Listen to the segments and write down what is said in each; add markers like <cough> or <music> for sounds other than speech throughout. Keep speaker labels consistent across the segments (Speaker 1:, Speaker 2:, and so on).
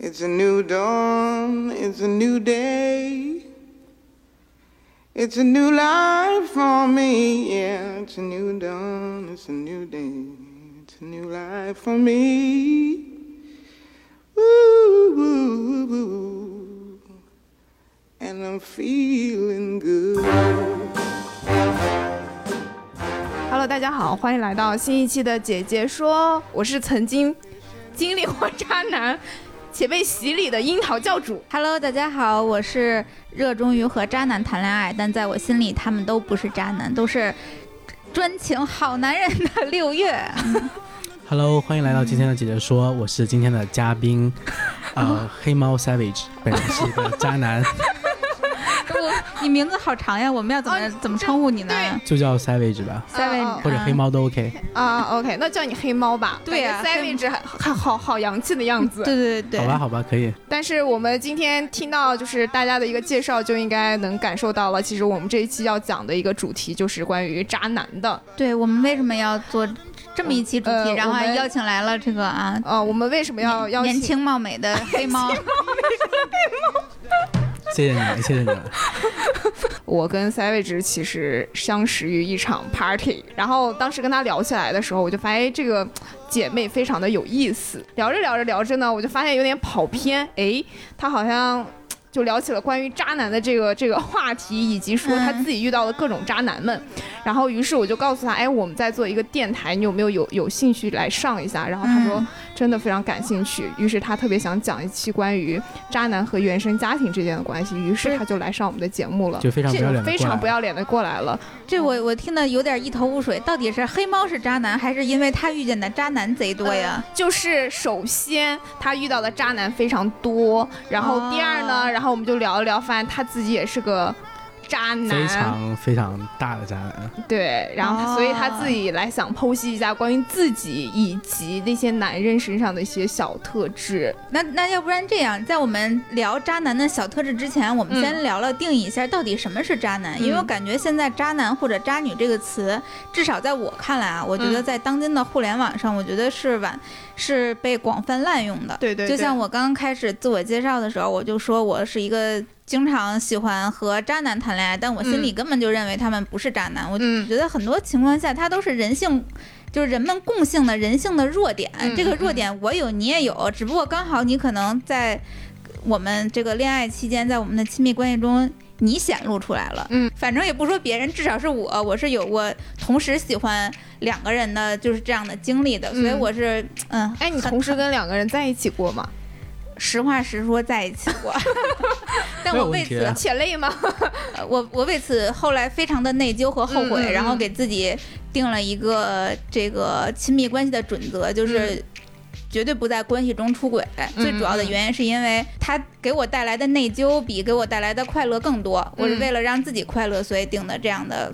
Speaker 1: It's a new dawn, it's a new day. It's a new life for me, yeah. It's a new dawn, it's a new day. It's a new life for me. Woo, woo, woo. And I'm feeling good.
Speaker 2: Hello，大家好，欢迎来到新一期的姐姐说，我是曾经经历过渣男 且被洗礼的樱桃教主。
Speaker 3: Hello，大家好，我是热衷于和渣男谈恋爱，但在我心里他们都不是渣男，都是专情好男人的六月。
Speaker 4: Hello，欢迎来到今天的姐姐说，我是今天的嘉宾，呃，黑猫 Savage，本人是一个渣男，
Speaker 3: 我你名字好长呀，我们要怎么、
Speaker 2: 哦
Speaker 3: 怎么称呼你呢
Speaker 4: 就叫 Savage 吧
Speaker 3: ，？Savage
Speaker 2: 哦
Speaker 4: 或者黑猫都 OK。
Speaker 2: 啊、o k 那叫你黑猫吧。
Speaker 3: 对呀
Speaker 2: ，Savage 还好好洋气的样子。<laughs>
Speaker 3: 对对对
Speaker 4: 好吧，好吧，可以。
Speaker 2: 但是我们今天听到就是大家的一个介绍，就应该能感受到了，其实我们这一期要讲的一个主题就是关于渣男的。
Speaker 3: 对，我们为什么要做这么一期主题，
Speaker 2: 呃
Speaker 3: 然后还邀请来了这个啊
Speaker 2: 呃，我们为什么要邀请？<laughs>
Speaker 3: 年轻貌美的黑猫？
Speaker 4: 谢谢你们，谢谢你们。
Speaker 2: 我跟 Savage 其实相识于一场 party，然后当时跟他聊起来的时候，我就发现哎这个姐妹非常的有意思。聊着聊着聊着呢，我就发现有点跑偏，哎，她好像。就聊起了关于渣男的这个这个话题，以及说他自己遇到的各种渣男们。<laughs> 然后，于是我就告诉他，哎，我们在做一个电台，你有没有有有兴趣来上一下？然后他说
Speaker 3: 嗯
Speaker 2: 真的非常感兴趣，于是他特别想讲一期关于渣男和原生家庭之间的关系，于是他就来上我们的节目了。
Speaker 4: 就非常不要脸的
Speaker 2: 非
Speaker 4: 过来
Speaker 2: 常不要脸的过来了。
Speaker 3: 这我我听的有点一头雾水，到底是黑猫是渣男，还是因为他遇见的渣男贼多呀？
Speaker 2: 就是首先他遇到的渣男非常多，然后第二呢，
Speaker 3: 哦
Speaker 2: 然后我们就聊一聊，发现他自己也是个渣男，
Speaker 4: 非常非常大的渣男，
Speaker 2: 对，然后
Speaker 3: 哦
Speaker 2: 所以他自己来想剖析一下关于自己以及那些男人身上的一些小特质。
Speaker 3: 那那要不然这样，在我们聊渣男的小特质之前，我们
Speaker 2: 嗯。
Speaker 3: 先聊聊定义一下到底什么是渣男，因为我
Speaker 2: 嗯
Speaker 3: 感觉现在渣男或者渣女这个词，至少在我看来啊，我觉得
Speaker 2: 嗯。
Speaker 3: 在当今的互联网上，我觉得是晚是被广泛滥用的。
Speaker 2: 对对。
Speaker 3: 就像我刚刚开始自我介绍的时候，我就说我是一个经常喜欢和渣男谈恋爱，但我心里
Speaker 2: 嗯
Speaker 3: 根本就认为他们不是渣男。我
Speaker 2: 嗯
Speaker 3: 觉得很多情况下，他都是人性。就是人们共性的人性的弱点，
Speaker 2: 嗯
Speaker 3: 这个
Speaker 2: 嗯
Speaker 3: 弱点我有你也有，只不过刚好你可能在我们这个恋爱期间，在我们的亲密关系中，你显露出来了。
Speaker 2: 嗯，
Speaker 3: 反正也不说别人，至少是我，我是有过同时喜欢两个人的，就是这样的经历的，所以
Speaker 2: 嗯
Speaker 3: 我是嗯，
Speaker 2: 哎，你同时跟两个人在一起过吗？
Speaker 3: 实话实说在一起过 <laughs> <laughs> 但我为此，<laughs>
Speaker 2: 且累吗？
Speaker 3: 呃我我为此后来非常的内疚和后悔，然后给自己定了一个这个亲密关系的准则，就是。
Speaker 2: 嗯
Speaker 3: 绝对不在关系中出轨，最主要的原因是因为他给我带来的内疚比给我带来的快乐更多。我是
Speaker 2: 嗯
Speaker 3: 为了让自己快乐，所以定的这样的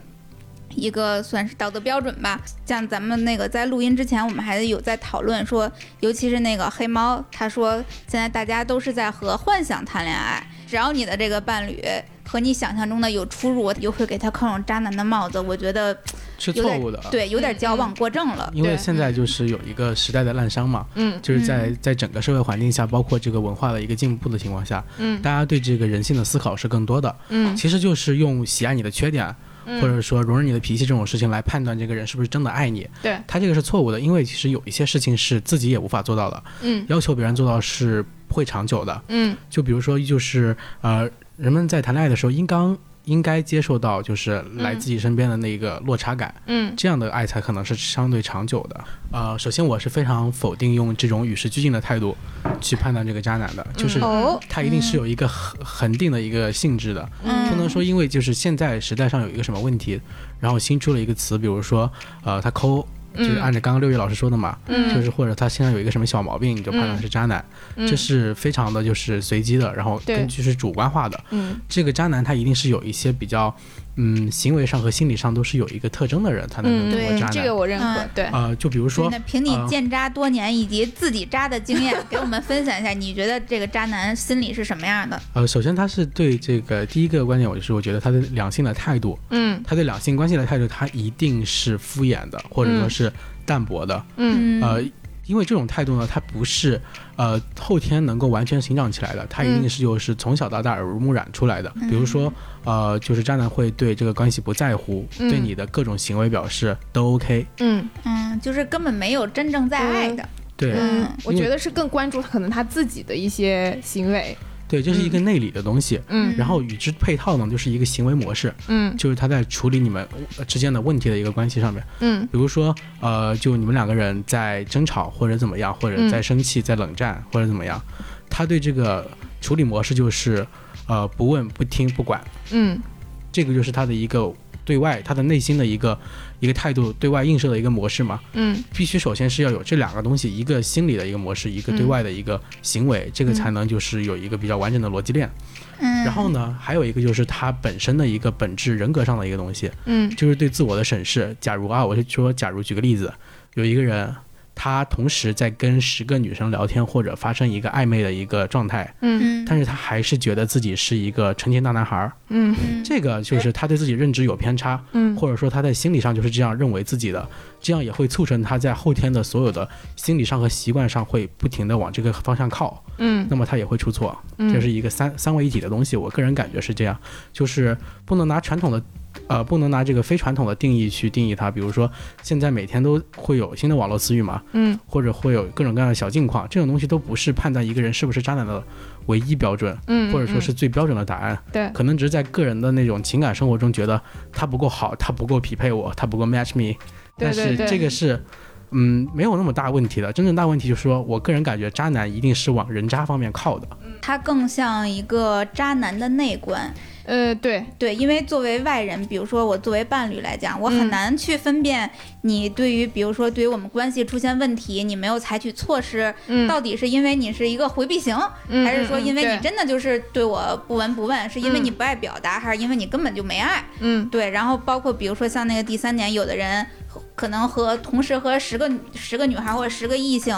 Speaker 3: 一个算是道德标准吧。像咱们那个在录音之前，我们还有在讨论说，尤其是那个黑猫，他说现在大家都是在和幻想谈恋爱，只要你的这个伴侣和你想象中的有出入，又会给他扣上渣男的帽子，我觉得
Speaker 4: 是错误的。，
Speaker 3: 对，有点矫枉过正了。
Speaker 4: 因为现在就是有一个时代的滥觞嘛，
Speaker 2: 嗯
Speaker 4: 就是在在整个社会环境下，包括这个文化的一个进步的情况下，
Speaker 2: 嗯
Speaker 4: 大家对这个人性的思考是更多的。
Speaker 2: 嗯
Speaker 4: 其实就是用喜爱你的缺点，
Speaker 2: 嗯
Speaker 4: 或者说容忍你的脾气这种事情来判断这个人是不是真的爱你。
Speaker 2: 对，
Speaker 4: 他这个是错误的，因为其实有一些事情是自己也无法做到的，
Speaker 2: 嗯
Speaker 4: 要求别人做到是不会长久的。
Speaker 2: 嗯
Speaker 4: 就比如说，就是呃，人们在谈恋爱的时候，应当应该接受到就是来自己身边的那个落差感，
Speaker 2: 嗯。
Speaker 4: 这样的爱才可能是相对长久的。呃，首先我是非常否定用这种与时俱进的态度去判断这个渣男的，就是他一定是有一个恒恒定的一个性质的，
Speaker 3: 嗯。
Speaker 4: 不能说因为就是现在时代上有一个什么问题，然后新出了一个词，比如说呃他抠就是按照刚刚六月老师说的嘛，
Speaker 2: 嗯。
Speaker 4: 就是或者他身上有一个什么小毛病，你就判断是渣男，
Speaker 2: 嗯。
Speaker 4: 这是非常的就是随机的，然后根据是主观化的。
Speaker 2: 嗯。
Speaker 4: 这个渣男他一定是有一些比较，嗯，行为上和心理上都是有一个特征的人才能
Speaker 2: 嗯，
Speaker 4: 成为渣男。
Speaker 2: 这个我认可
Speaker 3: 嗯，
Speaker 2: 对。
Speaker 4: 呃，就比如说
Speaker 3: 那，凭你
Speaker 4: 呃
Speaker 3: 见渣多年以及自己渣的经验，<laughs> 给我们分享一下，你觉得这个渣男心理是什么样的？
Speaker 4: 呃，首先他是对这个第一个观点，我就是我觉得他的两性的态度，
Speaker 2: 嗯
Speaker 4: 他对两性关系的态度，他一定是敷衍的，或者说
Speaker 2: 嗯
Speaker 4: 是淡薄的。
Speaker 2: 嗯
Speaker 4: 呃，因为这种态度呢，它不是呃后天能够完全形长起来的，它一
Speaker 2: 嗯
Speaker 4: 定是就是从小到大耳濡目染出来的。比如说，呃，就是渣男会对这个关系不在乎，
Speaker 2: 嗯
Speaker 4: 对你的各种行为表示都 OK。
Speaker 2: 嗯
Speaker 3: 嗯，就是根本没有真正在爱的。
Speaker 4: 对、
Speaker 2: 我觉得是更关注可能他自己的一些行为。
Speaker 4: 对，这是一个内里的东西。
Speaker 2: 嗯。
Speaker 4: 然后与之配套呢，就是一个行为模式，
Speaker 2: 嗯。
Speaker 4: 就是他在处理你们呃之间的问题的一个关系上面。
Speaker 2: 嗯。
Speaker 4: 比如说，呃，就你们两个人在争吵或者怎么样，或者
Speaker 2: 嗯
Speaker 4: 在生气、在冷战或者怎么样，他对这个处理模式就是，呃，不问、不听、不管，
Speaker 2: 嗯。
Speaker 4: 这个就是他的一个对外他的内心的一个一个态度，对外映射的一个模式嘛。
Speaker 2: 嗯
Speaker 4: 必须首先是要有这两个东西，一个心理的一个模式，一个对
Speaker 2: 嗯
Speaker 4: 外的一个行为，这个才能就是有一个比较完整的逻辑链。
Speaker 3: 嗯，
Speaker 4: 然后呢，还有一个就是他本身的一个本质人格上的一个东西，
Speaker 2: 嗯
Speaker 4: 就是对自我的审视。假如啊，我是说，假如举个例子，有一个人，他同时在跟十个女生聊天或者发生一个暧昧的一个状态，
Speaker 2: 嗯。
Speaker 3: 嗯，
Speaker 4: 但是他还是觉得自己是一个纯情大男孩儿，
Speaker 2: 嗯。
Speaker 3: 嗯
Speaker 4: 这个就是他对自己认知有偏差，
Speaker 2: 嗯。
Speaker 4: 或者说他在心理上就是这样认为自己的，这样也会促成他在后天的所有的心理上和习惯上会不停的往这个方向靠，
Speaker 2: 嗯。
Speaker 4: 那么他也会出错。
Speaker 2: 嗯，
Speaker 4: 这是一个三三位一体的东西。我个人感觉是这样，就是不能拿传统的，呃，不能拿这个非传统的定义去定义它。比如说，现在每天都会有新的网络词语嘛，
Speaker 2: 嗯
Speaker 4: 或者会有各种各样的小境况，这种东西都不是判断一个人是不是渣男的唯一标准，
Speaker 2: 嗯，
Speaker 4: 或者说是最标准的答案。
Speaker 2: 对
Speaker 4: 可能只是在个人的那种情感生活中觉得他不够好，他不够匹配我，他不够 match me，但是
Speaker 2: 对对对
Speaker 4: 这个是。嗯，没有那么大问题的。真正大问题就是说，我个人感觉渣男一定是往人渣方面靠的。
Speaker 3: 他更像一个渣男的内观。
Speaker 2: 呃对，
Speaker 3: 对，因为作为外人，比如说我作为伴侣来讲，我很
Speaker 2: 嗯
Speaker 3: 难去分辨你对于，比如说对于我们关系出现问题，你没有采取措施，
Speaker 2: 嗯
Speaker 3: 到底是因为你是一个回避型，
Speaker 2: 嗯
Speaker 3: 还是说因为你
Speaker 2: 嗯
Speaker 3: 真的就是对我不闻不问，是因为
Speaker 2: 嗯
Speaker 3: 你不爱表达，还是因为你根本就没爱？
Speaker 2: 嗯
Speaker 3: 对，然后包括比如说像那个第三点，有的人可能和同时和十个十个女孩或者十个异性。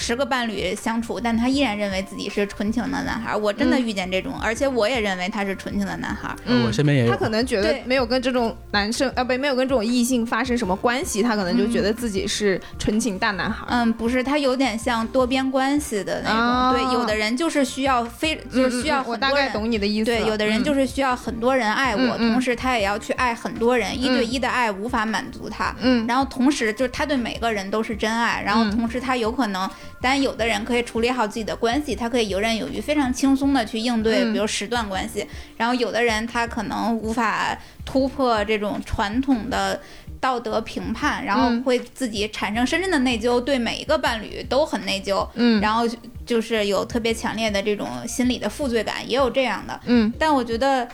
Speaker 3: 十个伴侣相处，但他依然认为自己是纯情的男孩。我真的
Speaker 2: 嗯
Speaker 3: 遇见这种，而且我也认为他是纯情的男孩。
Speaker 2: 嗯
Speaker 4: 我身边也有
Speaker 2: 他。可能觉得没有跟这种男生啊不没有跟这种异性发生什么关系，他可能就觉得自己是纯情大男孩。
Speaker 3: 嗯，不是，他有点像多边关系的那种。
Speaker 2: 哦
Speaker 3: 对，有的人就是需要非，就是需要
Speaker 2: 我大概。懂你的意思。
Speaker 3: 对，有的人就是是需要很多人爱我，同时他也要去爱很多人，一对一的爱无法满足他。
Speaker 2: 嗯
Speaker 3: 然后同时就是他对每个人都是真爱，然后
Speaker 2: 嗯
Speaker 3: 同时他有可能，当然有的人可以处理好自己的关系，他可以游刃有余，非常轻松的去应对，
Speaker 2: 嗯
Speaker 3: 比如十段关系。然后有的人他可能无法突破这种传统的道德评判，然后
Speaker 2: 嗯
Speaker 3: 会自己产生深深的内疚，对每一个伴侣都很内疚，
Speaker 2: 嗯
Speaker 3: 然后就是有特别强烈的这种心理的负罪感，也有这样的。
Speaker 2: 嗯
Speaker 3: 但我觉得，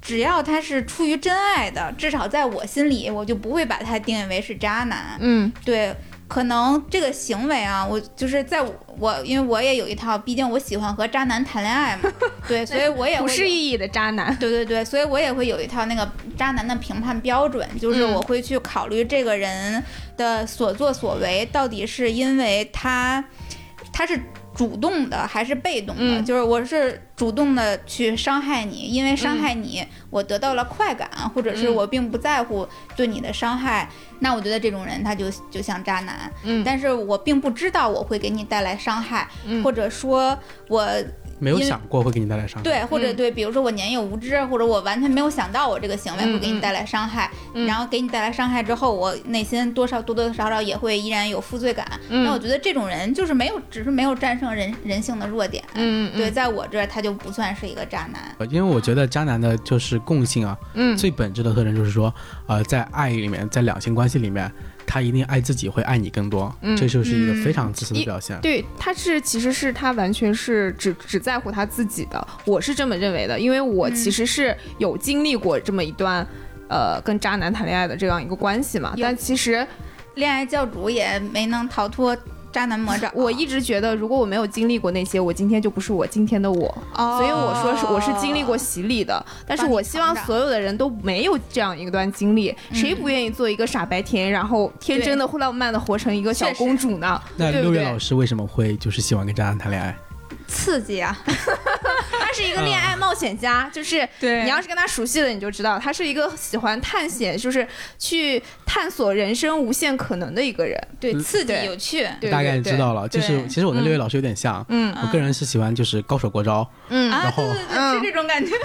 Speaker 3: 只要他是出于真爱的，至少在我心里，我就不会把他定义为是渣男。
Speaker 2: 嗯
Speaker 3: 对，可能这个行为啊，我就是在我我，因为我也有一套，毕竟我喜欢和渣男谈恋爱嘛，<laughs> 对，所以我也
Speaker 2: 不是意义的渣男。
Speaker 3: 对对对，所以我也会有一套那个渣男的评判标准，就是
Speaker 2: 嗯
Speaker 3: 我会去考虑这个人的所作所为到底是因为他他是主动的还是被动的，
Speaker 2: 嗯。
Speaker 3: 就是我是主动的去伤害你，因为伤害你、我得到了快感，或者是
Speaker 2: 嗯。
Speaker 3: 我并不在乎对你的伤害，那我觉得这种人他就就像渣男，
Speaker 2: 嗯。
Speaker 3: 但是我并不知道我会给你带来伤害，
Speaker 2: 嗯。
Speaker 3: 或者说我
Speaker 4: 没有想过会给你带来伤害。
Speaker 3: 对，或者
Speaker 2: 嗯
Speaker 3: 对，比如说我年幼无知，或者我完全没有想到我这个行为会给
Speaker 2: 嗯
Speaker 3: 你带来伤害，
Speaker 2: 嗯
Speaker 3: 然后给你带来伤害之后，我内心多少多多少少也会依然有负罪感。
Speaker 2: 嗯
Speaker 3: 那我觉得这种人就是没有，只是没有战胜人人性的弱点。
Speaker 2: 嗯
Speaker 3: 对，在我这儿他就不算是一个渣男。
Speaker 4: 呃因为我觉得渣男的就是共性啊，
Speaker 2: 嗯
Speaker 4: 最本质的特征就是说，呃，在爱里面，在两性关系里面，他一定爱自己会爱你更多，
Speaker 2: 嗯
Speaker 4: 这就是一个
Speaker 3: 嗯
Speaker 4: 非常自私的表现。
Speaker 2: 对，他是其实是他完全是只只在乎他自己的，我是这么认为的，因为我
Speaker 3: 嗯
Speaker 2: 其实是有经历过这么一段，呃，跟渣男谈恋爱的这样一个关系嘛，但其实。
Speaker 3: 恋爱教主也没能逃脱渣男魔爪。<laughs>
Speaker 2: 我一直觉得，如果我没有经历过那些，我今天就不是我今天的我。
Speaker 3: 哦，
Speaker 2: 所以我说是我是经历过洗礼的，但是我希望所有的人都没有这样一段经历。谁不愿意做一个傻白甜，然后天真的、浪漫的活成一个小公主呢？
Speaker 4: 那六月老师为什么会就是喜欢跟渣男谈恋爱？
Speaker 3: 刺激啊！<laughs>
Speaker 2: 他是一个恋爱冒险家，就是你要是跟他熟悉了，你就知道他是一个喜欢探险，就是去探索人生无限可能的一个人。
Speaker 3: 对刺激有趣。
Speaker 2: 对
Speaker 4: 大概知道了，就是其实我跟六月老师有点像，
Speaker 2: 嗯
Speaker 4: 我个人是喜欢就是高手过招，
Speaker 2: 嗯，
Speaker 3: 啊，
Speaker 4: 然后
Speaker 3: 对对对，
Speaker 2: 嗯
Speaker 3: 是这种感觉。<laughs>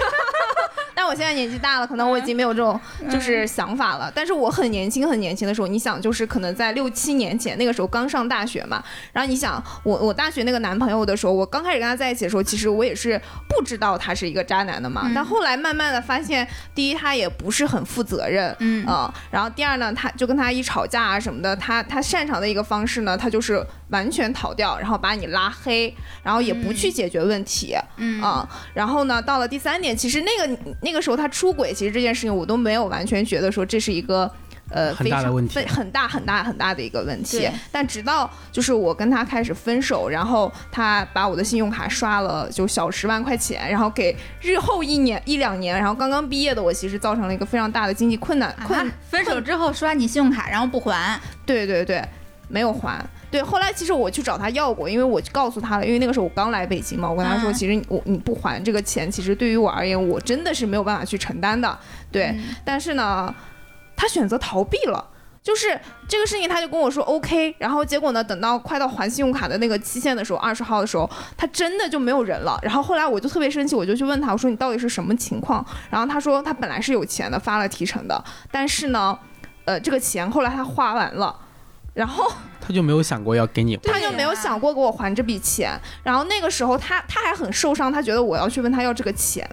Speaker 2: 但我现在年纪大了，可能我已经没有这种就是想法了。但是我很年轻很年轻的时候，你想就是可能在六七年前，那个时候刚上大学嘛。然后你想我我大学那个男朋友的时候，我刚开始跟他在一起的时候，其实我也是不知道他是一个渣男的嘛。
Speaker 3: 嗯
Speaker 2: 但后来慢慢的发现，第一他也不是很负责任，
Speaker 3: 嗯
Speaker 2: 啊、然后第二呢，他就跟他一吵架啊什么的，他他擅长的一个方式呢，他就是完全逃掉，然后把你拉黑，然后也不去解决问题，
Speaker 3: 嗯
Speaker 2: 啊、然后呢，到了第三点，其实那个那个时候他出轨，其实这件事情我都没有完全觉得说这是一个。呃，
Speaker 4: 很
Speaker 2: 非常
Speaker 4: 大的问题
Speaker 2: 非很大很大很大的一个问题
Speaker 3: 对。
Speaker 2: 但直到就是我跟他开始分手，然后他把我的信用卡刷了就小十万块钱，然后给日后一年一两年，然后刚刚毕业的我，其实造成了一个非常大的经济困难困
Speaker 3: 啊，分手之后刷你信用卡，然后不还，
Speaker 2: 对对对，没有还。对，后来其实我去找他要过，因为我告诉他了，因为那个时候我刚来北京嘛，我跟他说，
Speaker 3: 嗯
Speaker 2: 其实我你不还这个钱，其实对于我而言，我真的是没有办法去承担的。对，
Speaker 3: 嗯
Speaker 2: 但是呢，他选择逃避了。就是这个事情，他就跟我说 OK，然后结果呢，等到快到还信用卡的那个期限的时候，二十号的时候，他真的就没有人了。然后后来我就特别生气，我就去问他，我说你到底是什么情况？然后他说他本来是有钱的，发了提成的，但是呢，呃，这个钱后来他花完了。然后 <laughs>
Speaker 4: 他就没有想过要给你
Speaker 2: 他就没有想过给我还这笔钱，然后那个时候他他还很受伤，他觉得我要去问他要这个钱，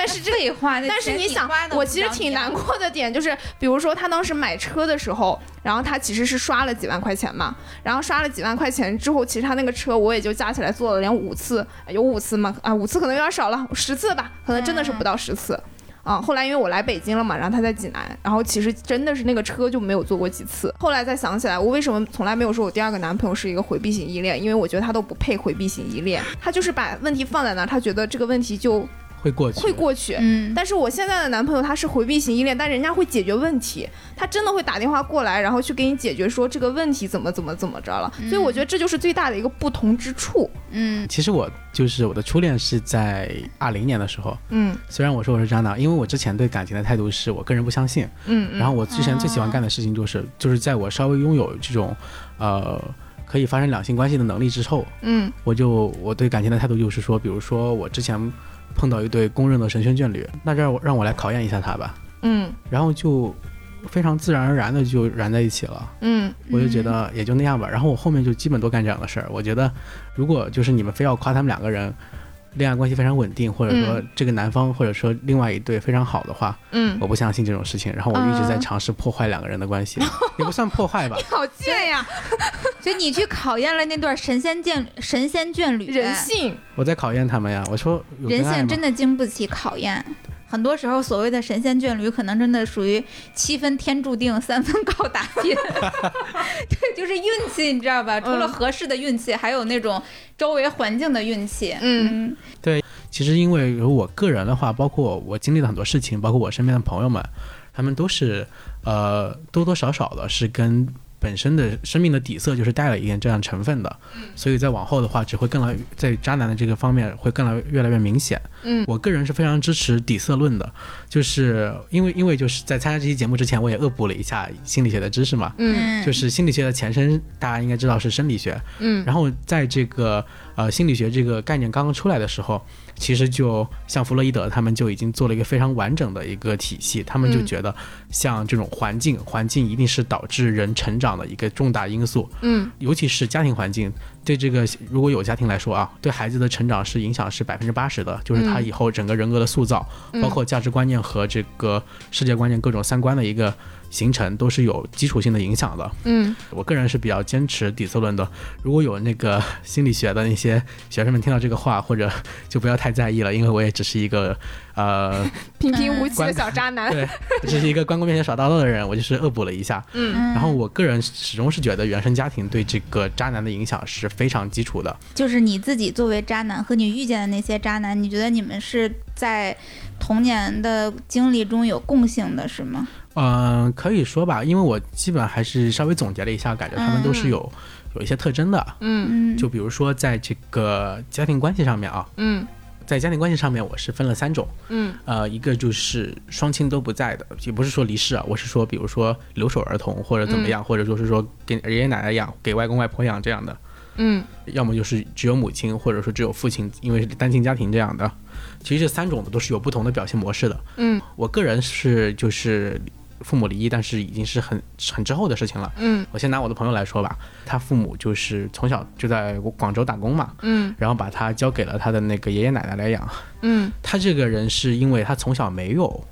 Speaker 2: 但是这个。
Speaker 3: 废话，
Speaker 2: 但是你想我其实挺难过的点就是，比如说他当时买车的时候，然后他其实是刷了几万块钱嘛，然后刷了几万块钱之后，其实他那个车我也就加起来坐了连五次，有五次吗？啊，五次可能有点少了，十次吧，可能真的是不到十次。啊，后来因为我来北京了嘛，然后他在济南，然后其实真的是那个车就没有坐过几次。后来再想起来，我为什么从来没有说我第二个男朋友是一个回避型依恋？因为我觉得他都不配回避型依恋，他就是把问题放在那儿，他觉得这个问题就
Speaker 4: 会过去，
Speaker 2: 会过去。
Speaker 3: 嗯，
Speaker 2: 但是我现在的男朋友他是回避型依恋，但人家会解决问题，他真的会打电话过来，然后去给你解决说这个问题怎么怎么怎么着了。所以我觉得这就是最大的一个不同之处。
Speaker 3: 嗯
Speaker 4: 其实我就是我的初恋是在二零年的时候，
Speaker 2: 嗯。
Speaker 4: 虽然我说我是渣男，因为我之前对感情的态度是我个人不相信，
Speaker 2: 嗯，
Speaker 4: 然后我之前最喜欢干的事情就是、就是在我稍微拥有这种，呃，可以发生两性关系的能力之后，
Speaker 2: 嗯。
Speaker 4: 我就我对感情的态度就是说，比如说我之前碰到一对公认的神仙眷侣，那这让我让我来考验一下他吧，
Speaker 2: 嗯
Speaker 4: 然后就非常自然而然的就燃在一起了。
Speaker 2: 嗯
Speaker 4: 我就觉得也就那样吧。然后我后面就基本都干这样的事儿。我觉得，如果就是你们非要夸他们两个人恋爱关系非常稳定，或者说
Speaker 2: 嗯
Speaker 4: 这个男方或者说另外一对非常好的话，
Speaker 2: 嗯，
Speaker 4: 我不相信这种事情。然后我一直在
Speaker 2: 啊
Speaker 4: 尝试破坏两个人的关系，<laughs> 也不算破坏吧。
Speaker 2: 你好贱呀，<laughs>
Speaker 3: 所以你去考验了那段神仙眷神仙眷侣
Speaker 2: 人性。
Speaker 4: 我在考验他们呀。我说
Speaker 3: 人性真的经不起考验。很多时候，所谓的神仙眷侣，可能真的属于七分天注定，<laughs> 三分靠打拼。<laughs> 对，就是运气，你知道吧？除了
Speaker 2: 嗯
Speaker 3: 合适的运气，还有那种周围环境的运气。
Speaker 2: 嗯对
Speaker 4: 其实因为我个人的话，包括我经历了很多事情，包括我身边的朋友们，他们都是呃多多少少的是跟本身的生命的底色就是带了一点这样成分的，所以在往后的话，只会更来在渣男的这个方面会更来越来越明显。
Speaker 2: 嗯
Speaker 4: 我个人是非常支持底色论的，就是因为因为就是在参加这期节目之前，我也恶补了一下心理学的知识嘛。
Speaker 2: 嗯
Speaker 4: 就是心理学的前身，大家应该知道是生理学。
Speaker 2: 嗯
Speaker 4: 然后在这个呃心理学这个概念刚刚出来的时候，其实就像弗洛伊德他们就已经做了一个非常完整的一个体系，他们就
Speaker 2: 嗯。
Speaker 4: 觉得像这种环境，环境一定是导致人成长的一个重大因素，
Speaker 2: 嗯。
Speaker 4: 尤其是家庭环境，对这个如果有家庭来说啊，对孩子的成长是影响是百分之八十的，就是他
Speaker 2: 嗯。
Speaker 4: 以后整个人格的塑造，
Speaker 2: 嗯。
Speaker 4: 包括价值观念和这个世界观念各种三观的一个形成，都是有基础性的影响的。
Speaker 2: 嗯
Speaker 4: 我个人是比较坚持底色论的。如果有那个心理学的那些学生们听到这个话，或者就不要太在意了，因为我也只是一个呃，<laughs>
Speaker 2: 平平无奇的小渣男。
Speaker 4: 对，只是一个关公面前耍大刀的人，我就是恶补了一下。
Speaker 2: 嗯
Speaker 3: 嗯，
Speaker 4: 然后我个人始终是觉得原生家庭对这个渣男的影响是非常基础的。
Speaker 3: 就是你自己作为渣男和你遇见的那些渣男，你觉得你们是在童年的经历中有共性的，是吗？
Speaker 4: 嗯、可以说吧，因为我基本还是稍微总结了一下，感觉他们都是
Speaker 2: 嗯
Speaker 4: 有、有一些特征的。
Speaker 2: 嗯
Speaker 3: 嗯，
Speaker 4: 就比如说在这个家庭关系上面啊，
Speaker 2: 嗯
Speaker 4: 在家庭关系上面我是分了三种。
Speaker 2: 嗯
Speaker 4: 呃，一个就是双亲都不在的，也不是说离世啊，我是说，比如说留守儿童或者怎么样，或者就是说给爷爷奶奶养，给外公外婆养这样的，
Speaker 2: 嗯
Speaker 4: 要么就是只有母亲，或者说只有父亲，因为是单亲家庭这样的。其实这三种的都是有不同的表现模式的。
Speaker 2: 嗯
Speaker 4: 我个人是就是父母离异，但是已经是很很之后的事情了。
Speaker 2: 嗯
Speaker 4: 我先拿我的朋友来说吧，他父母就是从小就在广州打工嘛，
Speaker 2: 嗯
Speaker 4: 然后把他交给了他的那个爷爷奶奶来养。
Speaker 2: 嗯
Speaker 4: 他这个人是因为他从小没有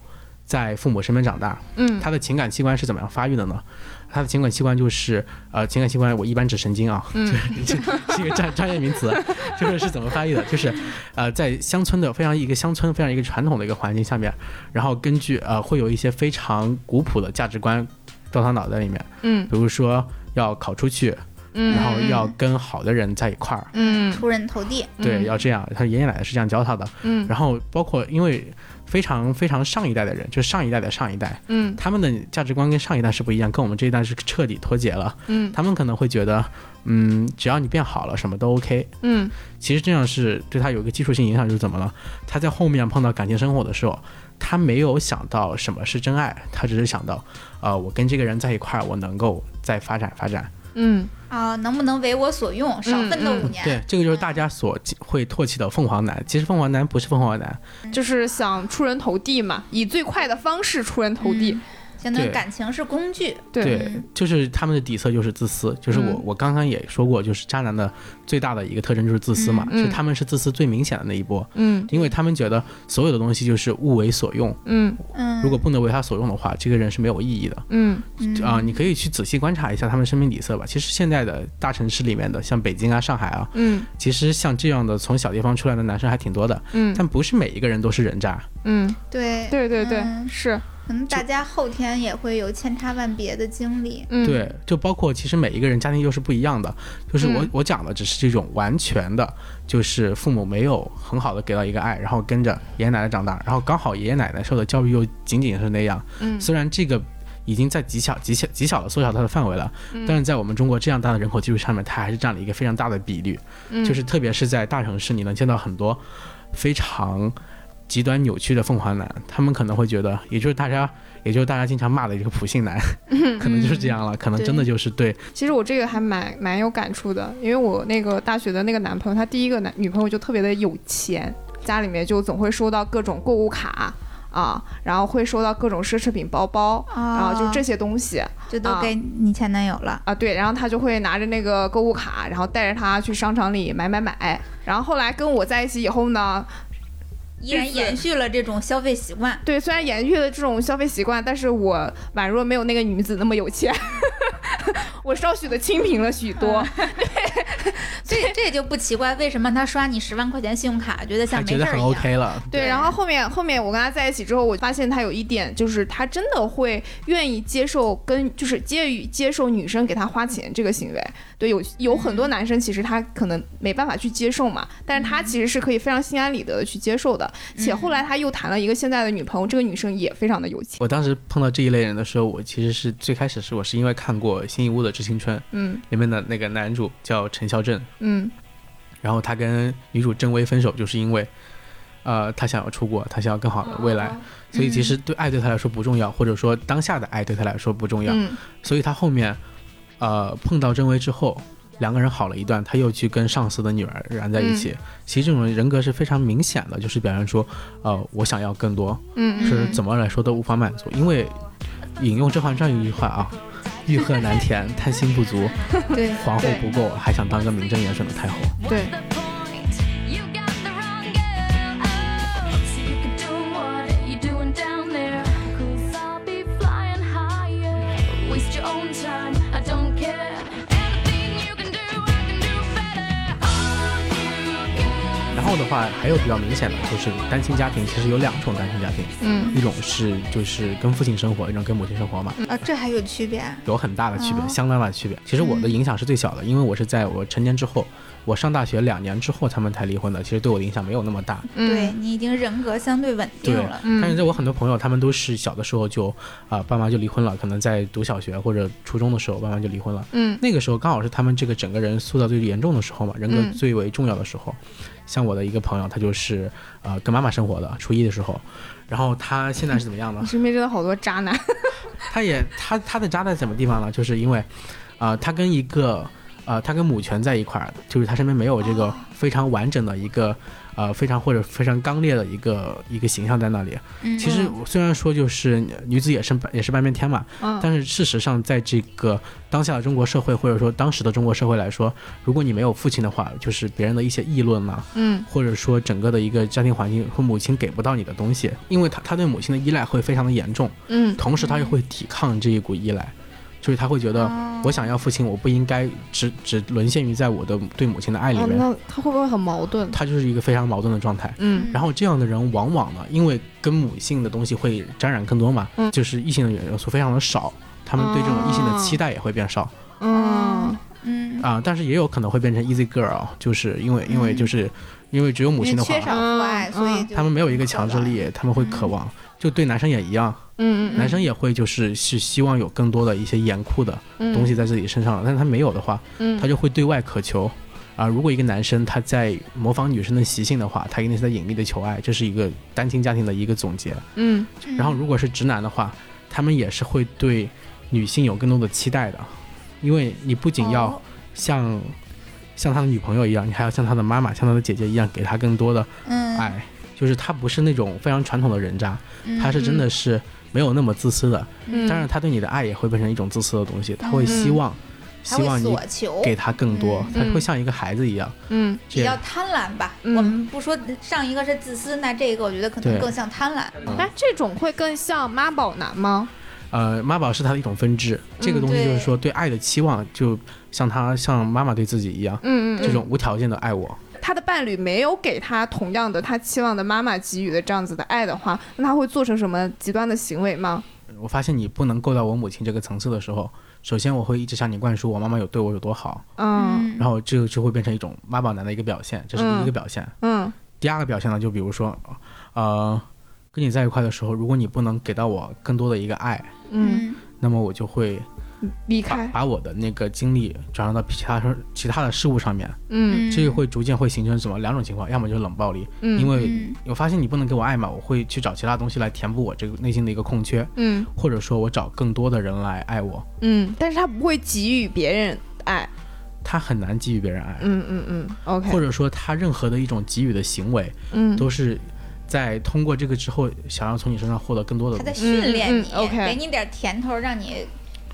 Speaker 4: 在父母身边长大，
Speaker 2: 嗯
Speaker 4: 他的情感器官是怎么样发育的呢？他的情感器官就是呃，情感器官我一般指神经啊，
Speaker 2: 嗯 <laughs>
Speaker 4: 这是一个专专业名词，就是是怎么翻译的？就是呃，在乡村的非常一个乡村非常一个传统的一个环境下面，然后根据呃会有一些非常古朴的价值观到他脑袋里面，
Speaker 2: 嗯
Speaker 4: 比如说要考出去，
Speaker 2: 嗯，
Speaker 4: 然后要跟好的人在一块儿，
Speaker 2: 嗯
Speaker 3: 出人头地。
Speaker 4: 对，要这样。他爷爷奶奶是这样教他的，
Speaker 2: 嗯
Speaker 4: 然后包括因为非常非常上一代的人，就是上一代的上一代，
Speaker 2: 嗯
Speaker 4: 他们的价值观跟上一代是不一样，跟我们这一代是彻底脱节了。
Speaker 2: 嗯
Speaker 4: 他们可能会觉得，嗯，只要你变好了，什么都 OK。
Speaker 2: 嗯
Speaker 4: 其实这样是对他有一个基础性影响，就是怎么了？他在后面碰到感情生活的时候，他没有想到什么是真爱，他只是想到，呃，我跟这个人在一块儿，我能够再发展发展。
Speaker 2: 嗯
Speaker 3: 啊，能不能为我所用？少奋斗
Speaker 2: 嗯
Speaker 3: 五年。
Speaker 4: 对，这个就是大家所会唾弃的凤凰男。其实凤凰男不是凤凰男，
Speaker 2: 就是想出人头地嘛，以最快的方式出人头地。
Speaker 3: 嗯相当于感情是工具。
Speaker 4: 对。
Speaker 3: 嗯，
Speaker 4: 就是他们的底色就是自私，就是我、
Speaker 2: 嗯。
Speaker 4: 我刚刚也说过，就是渣男的最大的一个特征就是自私嘛，
Speaker 2: 嗯。
Speaker 4: 就他们是自私最明显的那一波，
Speaker 2: 嗯。
Speaker 4: 因为他们觉得所有的东西就是物为所用，
Speaker 2: 嗯。
Speaker 3: 嗯，
Speaker 4: 如果不能为他所用的话，这个人是没有意义的。
Speaker 2: 嗯。
Speaker 3: 嗯。
Speaker 4: 啊、你可以去仔细观察一下他们生命底色吧。其实现在的大城市里面的，像北京啊、上海啊，
Speaker 2: 嗯
Speaker 4: 其实像这样的从小地方出来的男生还挺多的，
Speaker 2: 嗯。
Speaker 4: 但不是每一个人都是人渣。
Speaker 2: 嗯，
Speaker 3: 对
Speaker 2: 对对对，
Speaker 3: 嗯。
Speaker 2: 是，
Speaker 3: 可能大家后天也会有千差万别的经历。
Speaker 2: 嗯
Speaker 4: 对，就包括其实每一个人家庭又是不一样的，就是我、
Speaker 2: 嗯
Speaker 4: 我讲的只是这种完全的，就是父母没有很好的给到一个爱，然后跟着爷爷奶奶长大，然后刚好爷爷奶奶受的教育又仅仅是那样，
Speaker 2: 嗯
Speaker 4: 虽然这个。已经在极小、极小、极小的缩小它的范围了，
Speaker 2: 嗯
Speaker 4: 但是在我们中国这样大的人口基础上面，它还是占了一个非常大的比率。
Speaker 2: 嗯
Speaker 4: 就是特别是在大城市，你能见到很多非常极端扭曲的凤凰男，他们可能会觉得，也就是大家，也就是大家经常骂的一个普信男，<laughs> 可能就是这样了，可能真的就是对，
Speaker 2: 其实我这个还蛮蛮有感触的，因为我那个大学的那个男朋友，他第一个男女朋友就特别的有钱，家里面就总会收到各种购物卡啊，然后会收到各种奢侈品包包，
Speaker 3: 啊。
Speaker 2: 然后就这些东西
Speaker 3: 就都
Speaker 2: 啊
Speaker 3: 给你前男友了。
Speaker 2: 啊，对，然后他就会拿着那个购物卡，然后带着他去商场里买买买，然后后来跟我在一起以后呢，
Speaker 3: 依然延续了这种消费习惯。
Speaker 2: 对，虽然延续了这种消费习惯，但是我宛若没有那个女子那么有钱，<laughs> 我稍许的清贫了许多。<laughs> <laughs>
Speaker 3: 所以这也就不奇怪，为什么他刷你十万块钱信用卡，觉得像没事儿一样。
Speaker 4: OK 了。
Speaker 2: 对，然后后面后面我跟他在一起之后，我发现他有一点，就是他真的会愿意接受跟就是介于接受女生给他花钱这个行为。对，有有很多男生其实他可能没办法去接受嘛，但是他其实是可以非常心安理得的去接受的。且后来他又谈了一个现在的女朋友，这个女生也非常的有钱。
Speaker 4: 我当时碰到这一类人的时候，我其实是最开始是我是因为看过《新一屋的致青春》
Speaker 2: 嗯。
Speaker 4: 里面的那个男主叫陈孝正，
Speaker 2: 嗯。
Speaker 4: 然后他跟女主郑薇分手，就是因为，呃，他想要出国，他想要更好的未来，所以其实对爱对他来说不重要，或者说当下的爱对他来说不重要，
Speaker 2: 嗯。
Speaker 4: 所以他后面，呃，碰到郑薇之后，两个人好了一段，他又去跟上司的女儿燃在一起。其实这种人格是非常明显的，就是表现出，呃，我想要更多，
Speaker 2: 嗯
Speaker 4: 是怎么来说都无法满足。因为引用《甄嬛传》一句话啊，<laughs> 欲壑难填，贪心不足，
Speaker 3: 对，
Speaker 4: 皇后不够，还想当个名正言顺的太后。
Speaker 2: 对，
Speaker 4: 话，还有比较明显的就是单亲家庭，其实有两种单亲家庭，
Speaker 2: 嗯
Speaker 4: 一种是就是跟父亲生活，一种跟母亲生活嘛，
Speaker 3: 啊，这还有区别啊？
Speaker 4: 有很大的区别，
Speaker 3: 哦
Speaker 4: 相当大的区别。其实我的影响是最小的，因为我是在我成年之后，我上大学两年之后他们才离婚的，其实对我的影响没有那么大。
Speaker 3: 对你已经人格相对稳定了。
Speaker 2: 嗯
Speaker 4: 但是在我很多朋友，他们都是小的时候就啊、爸妈就离婚了，可能在读小学或者初中的时候，爸妈就离婚了。
Speaker 2: 嗯
Speaker 4: 那个时候刚好是他们这个整个人塑造最严重的时候嘛，人格
Speaker 2: 嗯
Speaker 4: 最为重要的时候。像我的一个朋友，他就是呃跟妈妈生活的，初一的时候，然后他现在是怎么样呢
Speaker 2: 你？身边真的好多渣男。<laughs>
Speaker 4: 他也他他的渣在什么地方呢？就是因为，啊、他跟一个呃，他跟母权在一块儿，就是他身边没有这个非常完整的一个呃非常或者非常刚烈的一个一个形象在那里。
Speaker 3: 嗯。
Speaker 4: 其实虽然说就是女子也是也是半边天嘛，
Speaker 2: 嗯。
Speaker 4: 但是事实上，在这个当下的中国社会，或者说当时的中国社会来说，如果你没有父亲的话，就是别人的一些议论呐、
Speaker 2: 嗯。
Speaker 4: 或者说整个的一个家庭环境和母亲给不到你的东西，因为他他对母亲的依赖会非常的严重，
Speaker 2: 嗯。
Speaker 4: 同时他又会抵抗这一股依赖，就是他会觉得
Speaker 3: 哦
Speaker 4: 我想要父亲，我不应该只只沦陷于在我的对母亲的爱里
Speaker 2: 哦，
Speaker 4: 面，
Speaker 2: 那他会不会很矛盾？
Speaker 4: 他就是一个非常矛盾的状态。
Speaker 2: 嗯。
Speaker 4: 然后这样的人往往呢，因为跟母性的东西会沾染更多嘛，
Speaker 2: 嗯。
Speaker 4: 就是异性的元素非常的少，他们对这种异性的期待也会变少
Speaker 2: 嗯
Speaker 3: 嗯，
Speaker 4: 啊、但是也有可能会变成 easy girl，就是因为因为就是因为只有母亲的话
Speaker 3: 因为缺，少父爱，
Speaker 2: 嗯
Speaker 3: 所以
Speaker 4: 他们没有一个强制力，他们会渴望，就对男生也一样，
Speaker 2: 嗯嗯，
Speaker 4: 男生也会就是是希望有更多的一些严酷的
Speaker 2: 嗯
Speaker 4: 东西在自己身上，但是他没有的话，
Speaker 2: 嗯
Speaker 4: 他就会对外渴求。啊，如果一个男生他在模仿女生的习性的话，他一定是在隐秘的求爱，这是一个单亲家庭的一个总结。
Speaker 2: 嗯
Speaker 4: 然后如果是直男的话，他们也是会对女性有更多的期待的，因为你不仅要
Speaker 3: 哦
Speaker 4: 像、像他的女朋友一样，你还要像他的妈妈、像他的姐姐一样给他更多的
Speaker 3: 嗯，
Speaker 4: 爱。就是他不是那种非常传统的人渣，
Speaker 3: 嗯
Speaker 4: 他是真的是没有那么自私的，
Speaker 2: 嗯，
Speaker 4: 当然他对你的爱也会变成一种自私的东西，他会希
Speaker 2: 嗯。
Speaker 4: 望、希望你给他更多，
Speaker 3: 嗯。
Speaker 4: 他会像一个孩子一样。
Speaker 2: 嗯。
Speaker 3: 比较贪婪吧。
Speaker 2: 嗯。
Speaker 3: 我们不说上一个是自私，那这个我觉得可能更像贪婪。
Speaker 2: 哎，这种会更像妈宝男吗？
Speaker 4: 呃，妈宝是他的一种分支，这个
Speaker 2: 嗯
Speaker 4: 东西就是说对。爱的期望，就像他像妈妈对自己一样，
Speaker 2: 嗯嗯，
Speaker 4: 这种无条件的爱我。
Speaker 2: 他的伴侣没有给他同样的他期望的妈妈给予的这样子的爱的话，那他会做成什么极端的行为吗？
Speaker 4: 我发现你不能够到我母亲这个层次的时候，首先我会一直向你灌输我妈妈有对我有多好，
Speaker 2: 嗯
Speaker 4: 然后这个就会变成一种妈宝男的一个表现，这是第一个表现。
Speaker 2: 嗯
Speaker 4: 第二个表现呢，就比如说，呃，跟你在一块的时候，如果你不能给到我更多的一个爱，
Speaker 2: 嗯，
Speaker 4: 那么我就会把
Speaker 2: 离开，
Speaker 4: 把我的那个精力转让到其他事其他的事物上面，
Speaker 2: 嗯。
Speaker 4: 这个会逐渐会形成什么两种情况，要么就是冷暴力，
Speaker 2: 嗯，
Speaker 4: 因为
Speaker 3: 嗯。
Speaker 4: 我发现你不能给我爱嘛，我会去找其他东西来填补我这个内心的一个空缺，
Speaker 2: 嗯。
Speaker 4: 或者说我找更多的人来爱我，
Speaker 2: 嗯，但是他不会给予别人爱，
Speaker 4: 他很难给予别人爱，
Speaker 2: 嗯嗯嗯，OK，
Speaker 4: 或者说他任何的一种给予的行为，
Speaker 2: 嗯。
Speaker 4: 都是在通过这个之后，想要从你身上获得更多的
Speaker 3: 他在。训练你，
Speaker 2: 嗯嗯，OK。
Speaker 3: 给你点甜头，让你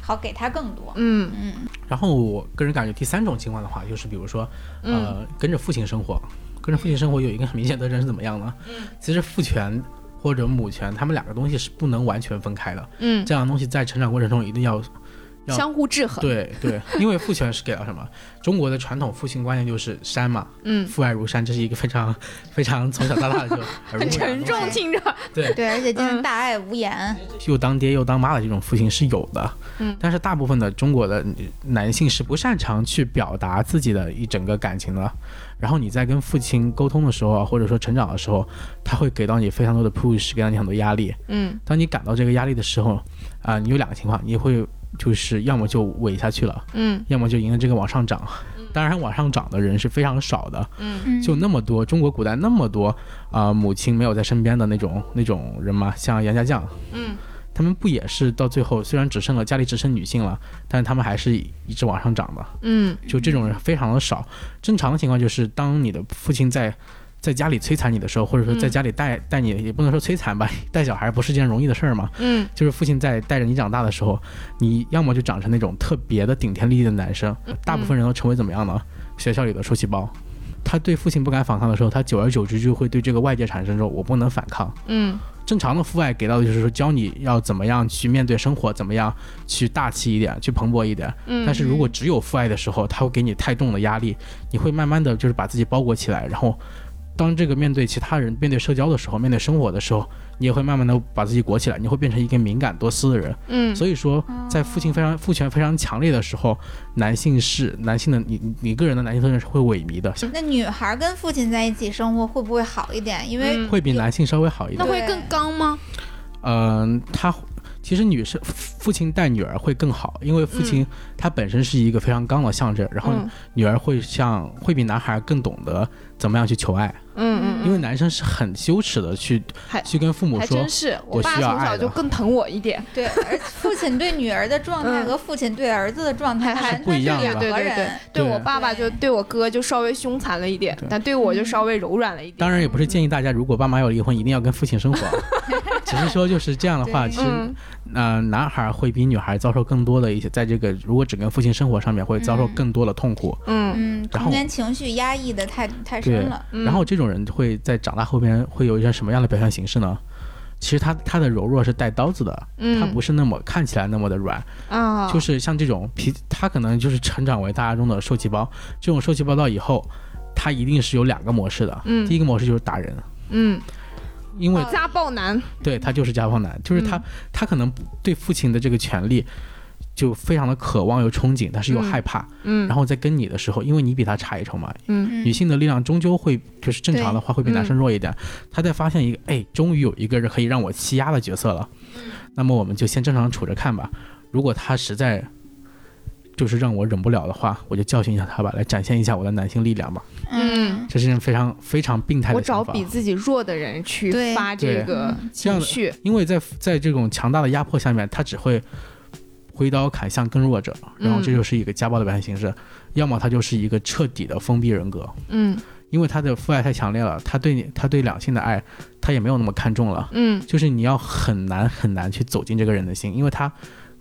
Speaker 3: 好给他更多。
Speaker 2: 嗯
Speaker 3: 嗯
Speaker 4: 然后我个人感觉第三种情况的话，就是比如说，
Speaker 2: 嗯
Speaker 4: 呃，跟着父亲生活，跟着父亲生活有一个很明显的特征是怎么样呢？
Speaker 2: 嗯
Speaker 4: 其实父权或者母权，他们两个东西是不能完全分开的。
Speaker 2: 嗯，
Speaker 4: 这样的东西在成长过程中一定要要
Speaker 2: 相互制衡，，
Speaker 4: 对对，因为父权是给了什么？中国的传统父亲观念就是山嘛，
Speaker 2: 嗯，
Speaker 4: 父爱如山，这是一个非常非常从小到大的就 <laughs>
Speaker 2: 很沉重，听着，
Speaker 4: 对，
Speaker 3: 对，而且经常大爱无言。
Speaker 4: 又当爹又当妈的这种父亲是有的，
Speaker 2: 嗯
Speaker 4: 但是大部分的中国的男性是不擅长去表达自己的一整个感情的。然后你在跟父亲沟通的时候啊，或者说成长的时候，他会给到你非常多的 push，给到你很多压力。
Speaker 2: 嗯
Speaker 4: 当你感到这个压力的时候，啊、你有两个情况，你会就是要么就萎下去了，
Speaker 2: 嗯
Speaker 4: 要么就迎着这个往上涨。当然，往上涨的人是非常少的，
Speaker 2: 嗯
Speaker 3: 嗯，
Speaker 4: 就那么多，中国古代那么多啊、母亲没有在身边的那种那种人嘛，像杨家将，
Speaker 2: 嗯
Speaker 4: 他们不也是到最后虽然只剩了家里只剩女性了，但是他们还是一直往上涨的。
Speaker 2: 嗯
Speaker 4: 就这种人非常的少。正常的情况就是，当你的父亲在在家里摧残你的时候，或者说在
Speaker 2: 嗯
Speaker 4: 家里带带你，也不能说摧残吧，<laughs> 带小孩不是件容易的事儿嘛。
Speaker 2: 嗯
Speaker 4: 就是父亲在带着你长大的时候，你要么就长成那种特别的顶天立地的男生，
Speaker 2: 嗯
Speaker 4: 大部分人都成为怎么样呢？学校里的受气包。他对父亲不敢反抗的时候，他久而久之就会对这个外界产生说，我不能反抗。
Speaker 2: 嗯
Speaker 4: 正常的父爱给到的就是说，教你要怎么样去面对生活，怎么样去大气一点，去蓬勃一点。
Speaker 2: 嗯，
Speaker 4: 但是如果只有父爱的时候，他会给你太重的压力，你会慢慢的就是把自己包裹起来，然后当这个面对其他人、面对社交的时候、面对生活的时候，你也会慢慢的把自己裹起来，你会变成一个敏感多思的人。
Speaker 2: 嗯
Speaker 4: 所以说，在父亲非常父权非常强烈的时候，男性是男性的你你你个人的男性特征是会萎靡的，
Speaker 3: 那女孩跟父亲在一起生活会不会好一点？因为
Speaker 2: 嗯
Speaker 4: 会比男性稍微好一点。
Speaker 2: 那会更刚吗？
Speaker 4: 嗯、他其实女生父亲带女儿会更好，因为父亲他本身是一个非常刚的象征，然后
Speaker 2: 嗯
Speaker 4: 女儿会像会比男孩更懂得怎么样去求爱，
Speaker 2: 嗯嗯，
Speaker 4: 因为男生是很羞耻的去去跟父母说
Speaker 2: 还真，是，
Speaker 4: 我
Speaker 2: 爸从小就更疼我一点。
Speaker 3: 对，而父亲对女儿的状态
Speaker 2: 嗯。
Speaker 3: 和父亲对儿子的状态
Speaker 2: 还
Speaker 4: 不一样
Speaker 3: 两
Speaker 2: 对对对
Speaker 3: 个人。
Speaker 4: 对
Speaker 2: 对。我爸爸就对我哥就稍微凶残了一点，但对我就稍微柔软了一点。
Speaker 4: 当然也不是建议大家如果爸妈要离婚一定要跟父亲生活，<laughs> 只是说就是这样的话，其实
Speaker 2: 嗯
Speaker 4: 呃，男孩会比女孩遭受更多的一些，在这个如果只跟父亲生活上面会遭受
Speaker 3: 嗯
Speaker 4: 更多的痛苦。
Speaker 2: 嗯
Speaker 3: 嗯，
Speaker 4: 然后
Speaker 3: 童年情绪压抑的太太深了。
Speaker 2: 嗯，
Speaker 4: 然后这种人会在长大后边会有一些什么样的表现形式呢？其实他他的柔弱是带刀子的，
Speaker 2: 嗯
Speaker 4: 他不是那么看起来那么的软，
Speaker 2: 啊，
Speaker 4: 就是像这种皮，他可能就是成长为大家中的受气包。这种受气包到以后，他一定是有两个模式的。
Speaker 2: 嗯
Speaker 4: 第一个模式就是打人，
Speaker 2: 嗯
Speaker 4: 因为
Speaker 2: 家暴男，
Speaker 4: 对他就是家暴男，就是他、
Speaker 2: 嗯
Speaker 4: 他可能对父亲的这个权利就非常的渴望又憧憬，但是又
Speaker 2: 嗯
Speaker 4: 害怕。
Speaker 2: 嗯，
Speaker 4: 然后在跟你的时候，因为你比他差一筹嘛，
Speaker 2: 嗯
Speaker 3: 嗯
Speaker 4: 女性的力量终究会就是正常的话会比男生弱一点。他在发现一个哎，终于有一个人可以让我欺压的角色了，那么我们就先正常处着看吧。如果他实在就是让我忍不了的话，我就教训一下他吧，来展现一下我的男性力量吧。
Speaker 2: 嗯。
Speaker 4: 这是件非常非常病态
Speaker 2: 我
Speaker 4: 的想法。
Speaker 2: 找比自己弱的人去发这个情绪，
Speaker 4: 因为在在这种强大的压迫下面，他只会挥刀砍向更弱者，然后这
Speaker 2: 嗯。
Speaker 4: 就是一个家暴的表现形式。要么他就是一个彻底的封闭人格，
Speaker 2: 嗯。
Speaker 4: 因为他的父爱太强烈了，他对你他对两性的爱他也没有那么看重了，
Speaker 2: 嗯。
Speaker 4: 就是你要很难很难去走进这个人的心，因为他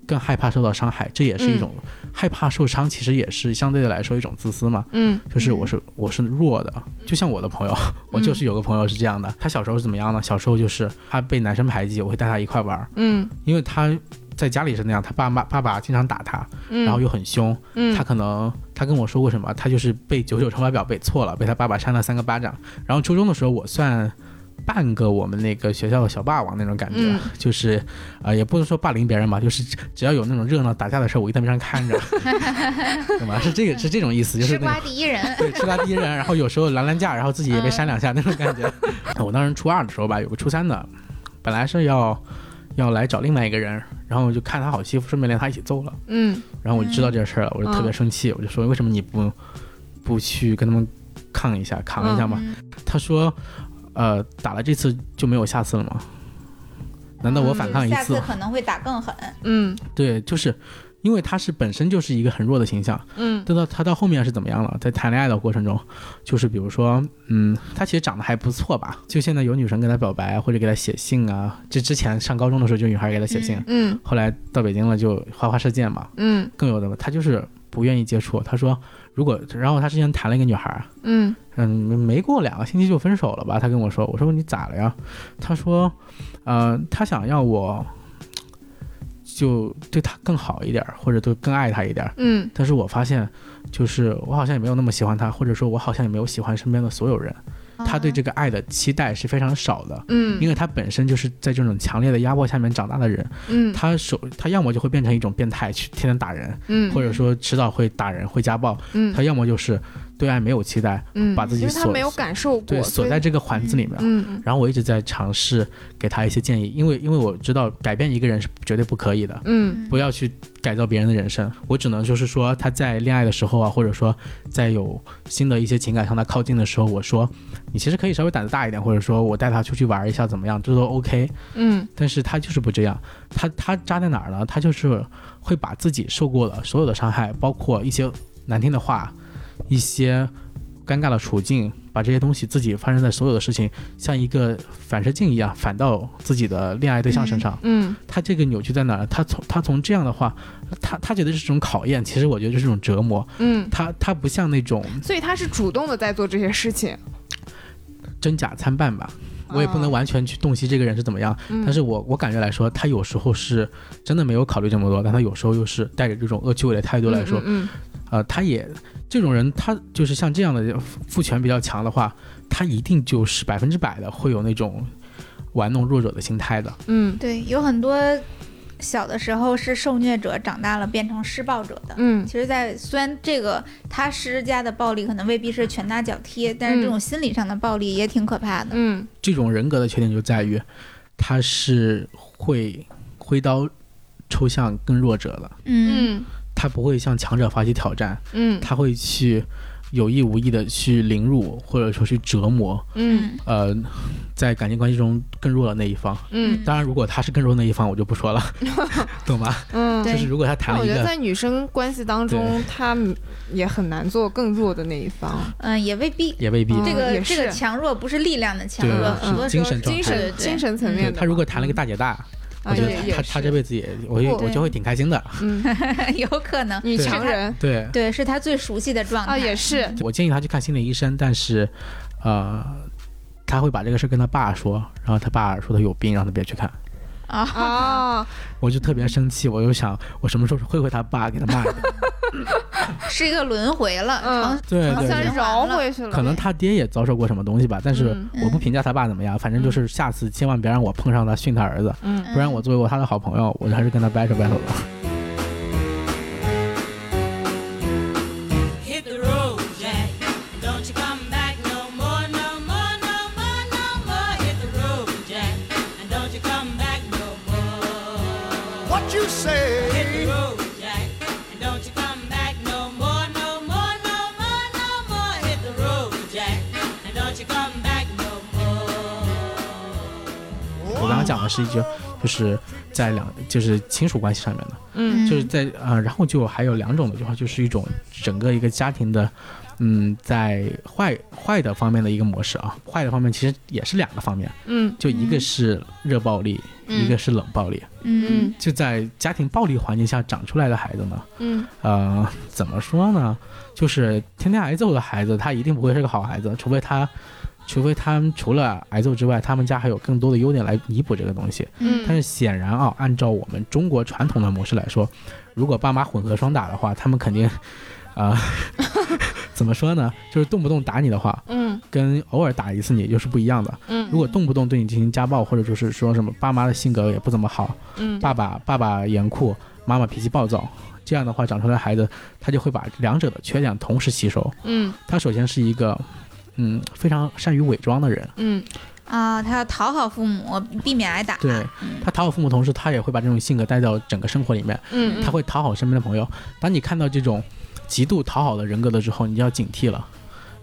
Speaker 4: 更害怕受到伤害，这也是一种、害怕受伤，其实也是相对的来说一种自私嘛。
Speaker 2: 嗯
Speaker 4: 就是我是我是弱的，就像我的朋友，我就是有个朋友是这样的，他小时候是怎么样呢？小时候就是他被男生排挤，我会带他一块玩儿，
Speaker 2: 嗯
Speaker 4: 因为他在家里是那样，他爸妈爸爸经常打他，
Speaker 2: 嗯，
Speaker 4: 然后又很凶，
Speaker 2: 嗯
Speaker 4: 他可能他跟我说过什么，他就是被九九乘法表背错了，被他爸爸扇了三个巴掌。然后初中的时候，我算半个我们那个学校的小霸王那种感觉，
Speaker 2: 嗯
Speaker 4: 就是啊、呃也不能说霸凌别人吧，就是只只要有那种热闹打架的事儿，我一在边上看着，<laughs> 懂吗？是这个是这种意思，就是
Speaker 3: 吃瓜第一人。<laughs>
Speaker 4: 对，吃瓜第一人，然后有时候拦拦架，然后自己也被扇两下那种感觉。<laughs> 我当时初二的时候吧，有个初三的，本来是要要来找另外一个人，然后我就看他好欺负，顺便连他一起揍了。
Speaker 2: 嗯
Speaker 4: 然后我就知道这事儿了，我就特别生气，我就说为什么你不不去跟他们抗一下，扛一下嘛？
Speaker 3: 嗯
Speaker 4: 他说，呃，打了这次就没有下次了吗？难道我反抗一次
Speaker 3: 下次？可能会打更狠。
Speaker 2: 嗯
Speaker 4: 对，就是因为他是本身就是一个很弱的形象，
Speaker 2: 嗯
Speaker 4: 等到他到后面是怎么样了？在谈恋爱的过程中，就是比如说，嗯，他其实长得还不错吧？就现在有女生跟他表白或者给他写信啊，这之前上高中的时候就女孩给他写信，
Speaker 2: 嗯
Speaker 4: 后来到北京了就花花世界嘛，
Speaker 2: 嗯
Speaker 4: 更有的他就是不愿意接触。他说，如果然后他之前谈了一个女孩，
Speaker 2: 嗯
Speaker 4: 嗯，没没过两个星期就分手了吧？他跟我说，我说你咋了呀？他说，呃，他想要我就对他更好一点，或者对更爱他一点。
Speaker 2: 嗯
Speaker 4: 但是我发现，就是我好像也没有那么喜欢他，或者说我好像也没有喜欢身边的所有人。他对这个爱的期待是非常少的，
Speaker 2: 嗯，
Speaker 4: 因为他本身就是在这种强烈的压迫下面长大的人，
Speaker 2: 嗯。
Speaker 4: 他手他要么就会变成一种变态，去天天打人，
Speaker 2: 嗯。
Speaker 4: 或者说迟早会打人会家暴，
Speaker 2: 嗯。
Speaker 4: 他要么就是对爱没有期待，
Speaker 2: 嗯，
Speaker 4: 把自己锁
Speaker 2: 他没有感受过，
Speaker 4: 对，锁在这个环子里面。
Speaker 2: 嗯
Speaker 4: 然后我一直在尝试给他一些建议，因为因为我知道改变一个人是绝对不可以的，
Speaker 2: 嗯
Speaker 4: 不要去改造别人的人生。我只能就是说他在恋爱的时候啊，或者说在有新的一些情感向他靠近的时候，我说你其实可以稍微胆子大一点，或者说我带他出去玩一下怎么样，这都 OK。
Speaker 2: 嗯
Speaker 4: 但是他就是不这样，他他扎在哪儿呢？他就是会把自己受过的所有的伤害，包括一些难听的话，一些尴尬的处境，把这些东西自己发生在所有的事情，像一个反射镜一样反到自己的恋爱对象身上。
Speaker 2: 嗯
Speaker 4: 他这个扭曲在哪儿？他从他从这样的话，他他觉得是种考验，其实我觉得就是种折磨。
Speaker 2: 嗯，
Speaker 4: 他他不像那种
Speaker 2: 所以他是主动的在做这些事情。
Speaker 4: 真假参半吧。我也不能完全去洞悉这个人是怎么样，
Speaker 2: 嗯
Speaker 4: 但是我我感觉来说，他有时候是真的没有考虑这么多，但他有时候又是带着这种恶趣味的态度来说，
Speaker 2: 嗯
Speaker 4: 呃，他也这种人，他就是像这样的父权比较强的话，他一定就是百分之百的会有那种玩弄弱者的心态的。
Speaker 2: 嗯。
Speaker 3: 对，有很多小的时候是受虐者，长大了变成施暴者的。
Speaker 2: 嗯。
Speaker 3: 其实在，虽然这个他施加的暴力可能未必是拳打脚踢，但是这种心理上的暴力也挺可怕的。
Speaker 2: 嗯。
Speaker 4: 这种人格的缺点就在于，他是会挥刀抽向更弱者的，
Speaker 3: 嗯。
Speaker 2: 嗯
Speaker 4: 他不会向强者发起挑战，
Speaker 2: 嗯
Speaker 4: 他会去有意无意的去凌辱或者说去折磨，
Speaker 2: 嗯
Speaker 4: 呃，在感情关系中更弱的那一方。
Speaker 2: 嗯
Speaker 4: 当然，如果他是更弱的那一方，我就不说了，<laughs> 懂吗？
Speaker 2: 嗯。
Speaker 4: 就是如果他谈
Speaker 2: 那我觉得
Speaker 4: 了一个，
Speaker 2: 在女生关系当中，他也很难做更弱的那一方。
Speaker 3: 嗯，也未必。
Speaker 4: 也未必。
Speaker 2: 嗯
Speaker 3: 这个这个强弱不是力量的强弱，
Speaker 2: 嗯
Speaker 3: 很多时候
Speaker 4: 精神状态
Speaker 2: 精神精神层面
Speaker 4: 他如果谈了一个大姐大，
Speaker 2: 啊
Speaker 4: 我觉得他他这辈子也，我
Speaker 2: 也
Speaker 4: 我就会挺开心的。
Speaker 2: 嗯 <laughs> <laughs>
Speaker 3: 有可能
Speaker 2: 女强人
Speaker 4: 对，
Speaker 3: 对是他最熟悉的状态
Speaker 2: 啊也是
Speaker 4: 我建议他去看心理医生，但是，呃，他会把这个事跟他爸说，然后他爸说他有病，让他别去看。
Speaker 3: 啊。
Speaker 2: 啊，<laughs>
Speaker 4: 我就特别生气，我就想，我什么时候会会他爸给他骂的？<laughs>
Speaker 3: 是一个轮回了，
Speaker 2: 嗯。
Speaker 3: 成
Speaker 4: 对
Speaker 3: 成
Speaker 4: 对
Speaker 2: 饶回去了。
Speaker 4: 可能他爹也遭受过什么东西吧，但是
Speaker 2: 嗯。
Speaker 4: 我不评价他爸怎么样，反正就是下次千万别让我碰上他训他儿子，
Speaker 2: 嗯。
Speaker 4: 不然我作为我他的好朋友，我还是跟他 battle battle 的。
Speaker 5: Hit
Speaker 4: 是一句，就是在两就是亲属关系上面的，
Speaker 2: 嗯。
Speaker 4: 就是在呃，然后就还有两种的话，就是一种整个一个家庭的，嗯，在坏坏的方面的一个模式啊，坏的方面其实也是两个方面，
Speaker 2: 嗯。
Speaker 4: 就一个是热暴力，
Speaker 2: 嗯
Speaker 4: 一个是冷暴力。
Speaker 3: 嗯。
Speaker 2: 嗯。
Speaker 4: 就在家庭暴力环境下长出来的孩子呢，
Speaker 2: 嗯。
Speaker 4: 呃，怎么说呢？就是天天挨揍的孩子，他一定不会是个好孩子，除非他，除非他们除了挨揍之外，他们家还有更多的优点来弥补这个东西。
Speaker 2: 嗯
Speaker 4: 但是显然啊，按照我们中国传统的模式来说，如果爸妈混合双打的话，他们肯定，啊、<laughs> 怎么说呢？就是动不动打你的话，
Speaker 2: 嗯
Speaker 4: 跟偶尔打一次你又是不一样的。
Speaker 2: 嗯
Speaker 4: 如果动不动对你进行家暴，或者就是说什么爸妈的性格也不怎么好，
Speaker 2: 嗯
Speaker 4: 爸爸爸爸严酷，妈妈脾气暴躁，这样的话长出来的孩子，他就会把两者的缺点同时吸收。
Speaker 2: 嗯
Speaker 4: 他首先是一个，嗯，非常善于伪装的人，
Speaker 2: 嗯
Speaker 3: 啊，他要讨好父母，避免挨打。
Speaker 4: 对他讨好父母，同时他也会把这种性格带到整个生活里面，
Speaker 2: 嗯，
Speaker 4: 他会讨好身边的朋友。当你看到这种极度讨好的人格的时候，你就要警惕了，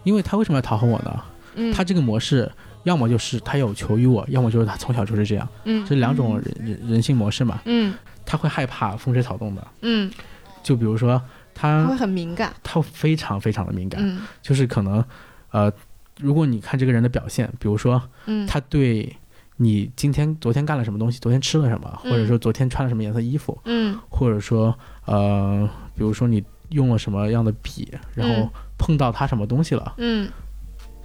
Speaker 4: 因为他为什么要讨好我呢？
Speaker 2: 嗯
Speaker 4: 他这个模式。要么就是他有求于我，要么就是他从小就是这样，
Speaker 2: 嗯
Speaker 4: 这两种人人人性模式嘛。
Speaker 2: 嗯
Speaker 4: 他会害怕风吹草动的，
Speaker 2: 嗯，
Speaker 4: 就比如说他
Speaker 2: 他会很敏感。
Speaker 4: 他非常非常的敏感，
Speaker 2: 嗯
Speaker 4: 就是可能，呃，如果你看这个人的表现，比如说
Speaker 2: 嗯
Speaker 4: 他对你今天、昨天干了什么东西，昨天吃了什么，
Speaker 2: 嗯
Speaker 4: 或者说昨天穿了什么颜色衣服，
Speaker 2: 嗯
Speaker 4: 或者说呃，比如说你用了什么样的笔，然后
Speaker 2: 嗯
Speaker 4: 碰到他什么东西了，
Speaker 2: 嗯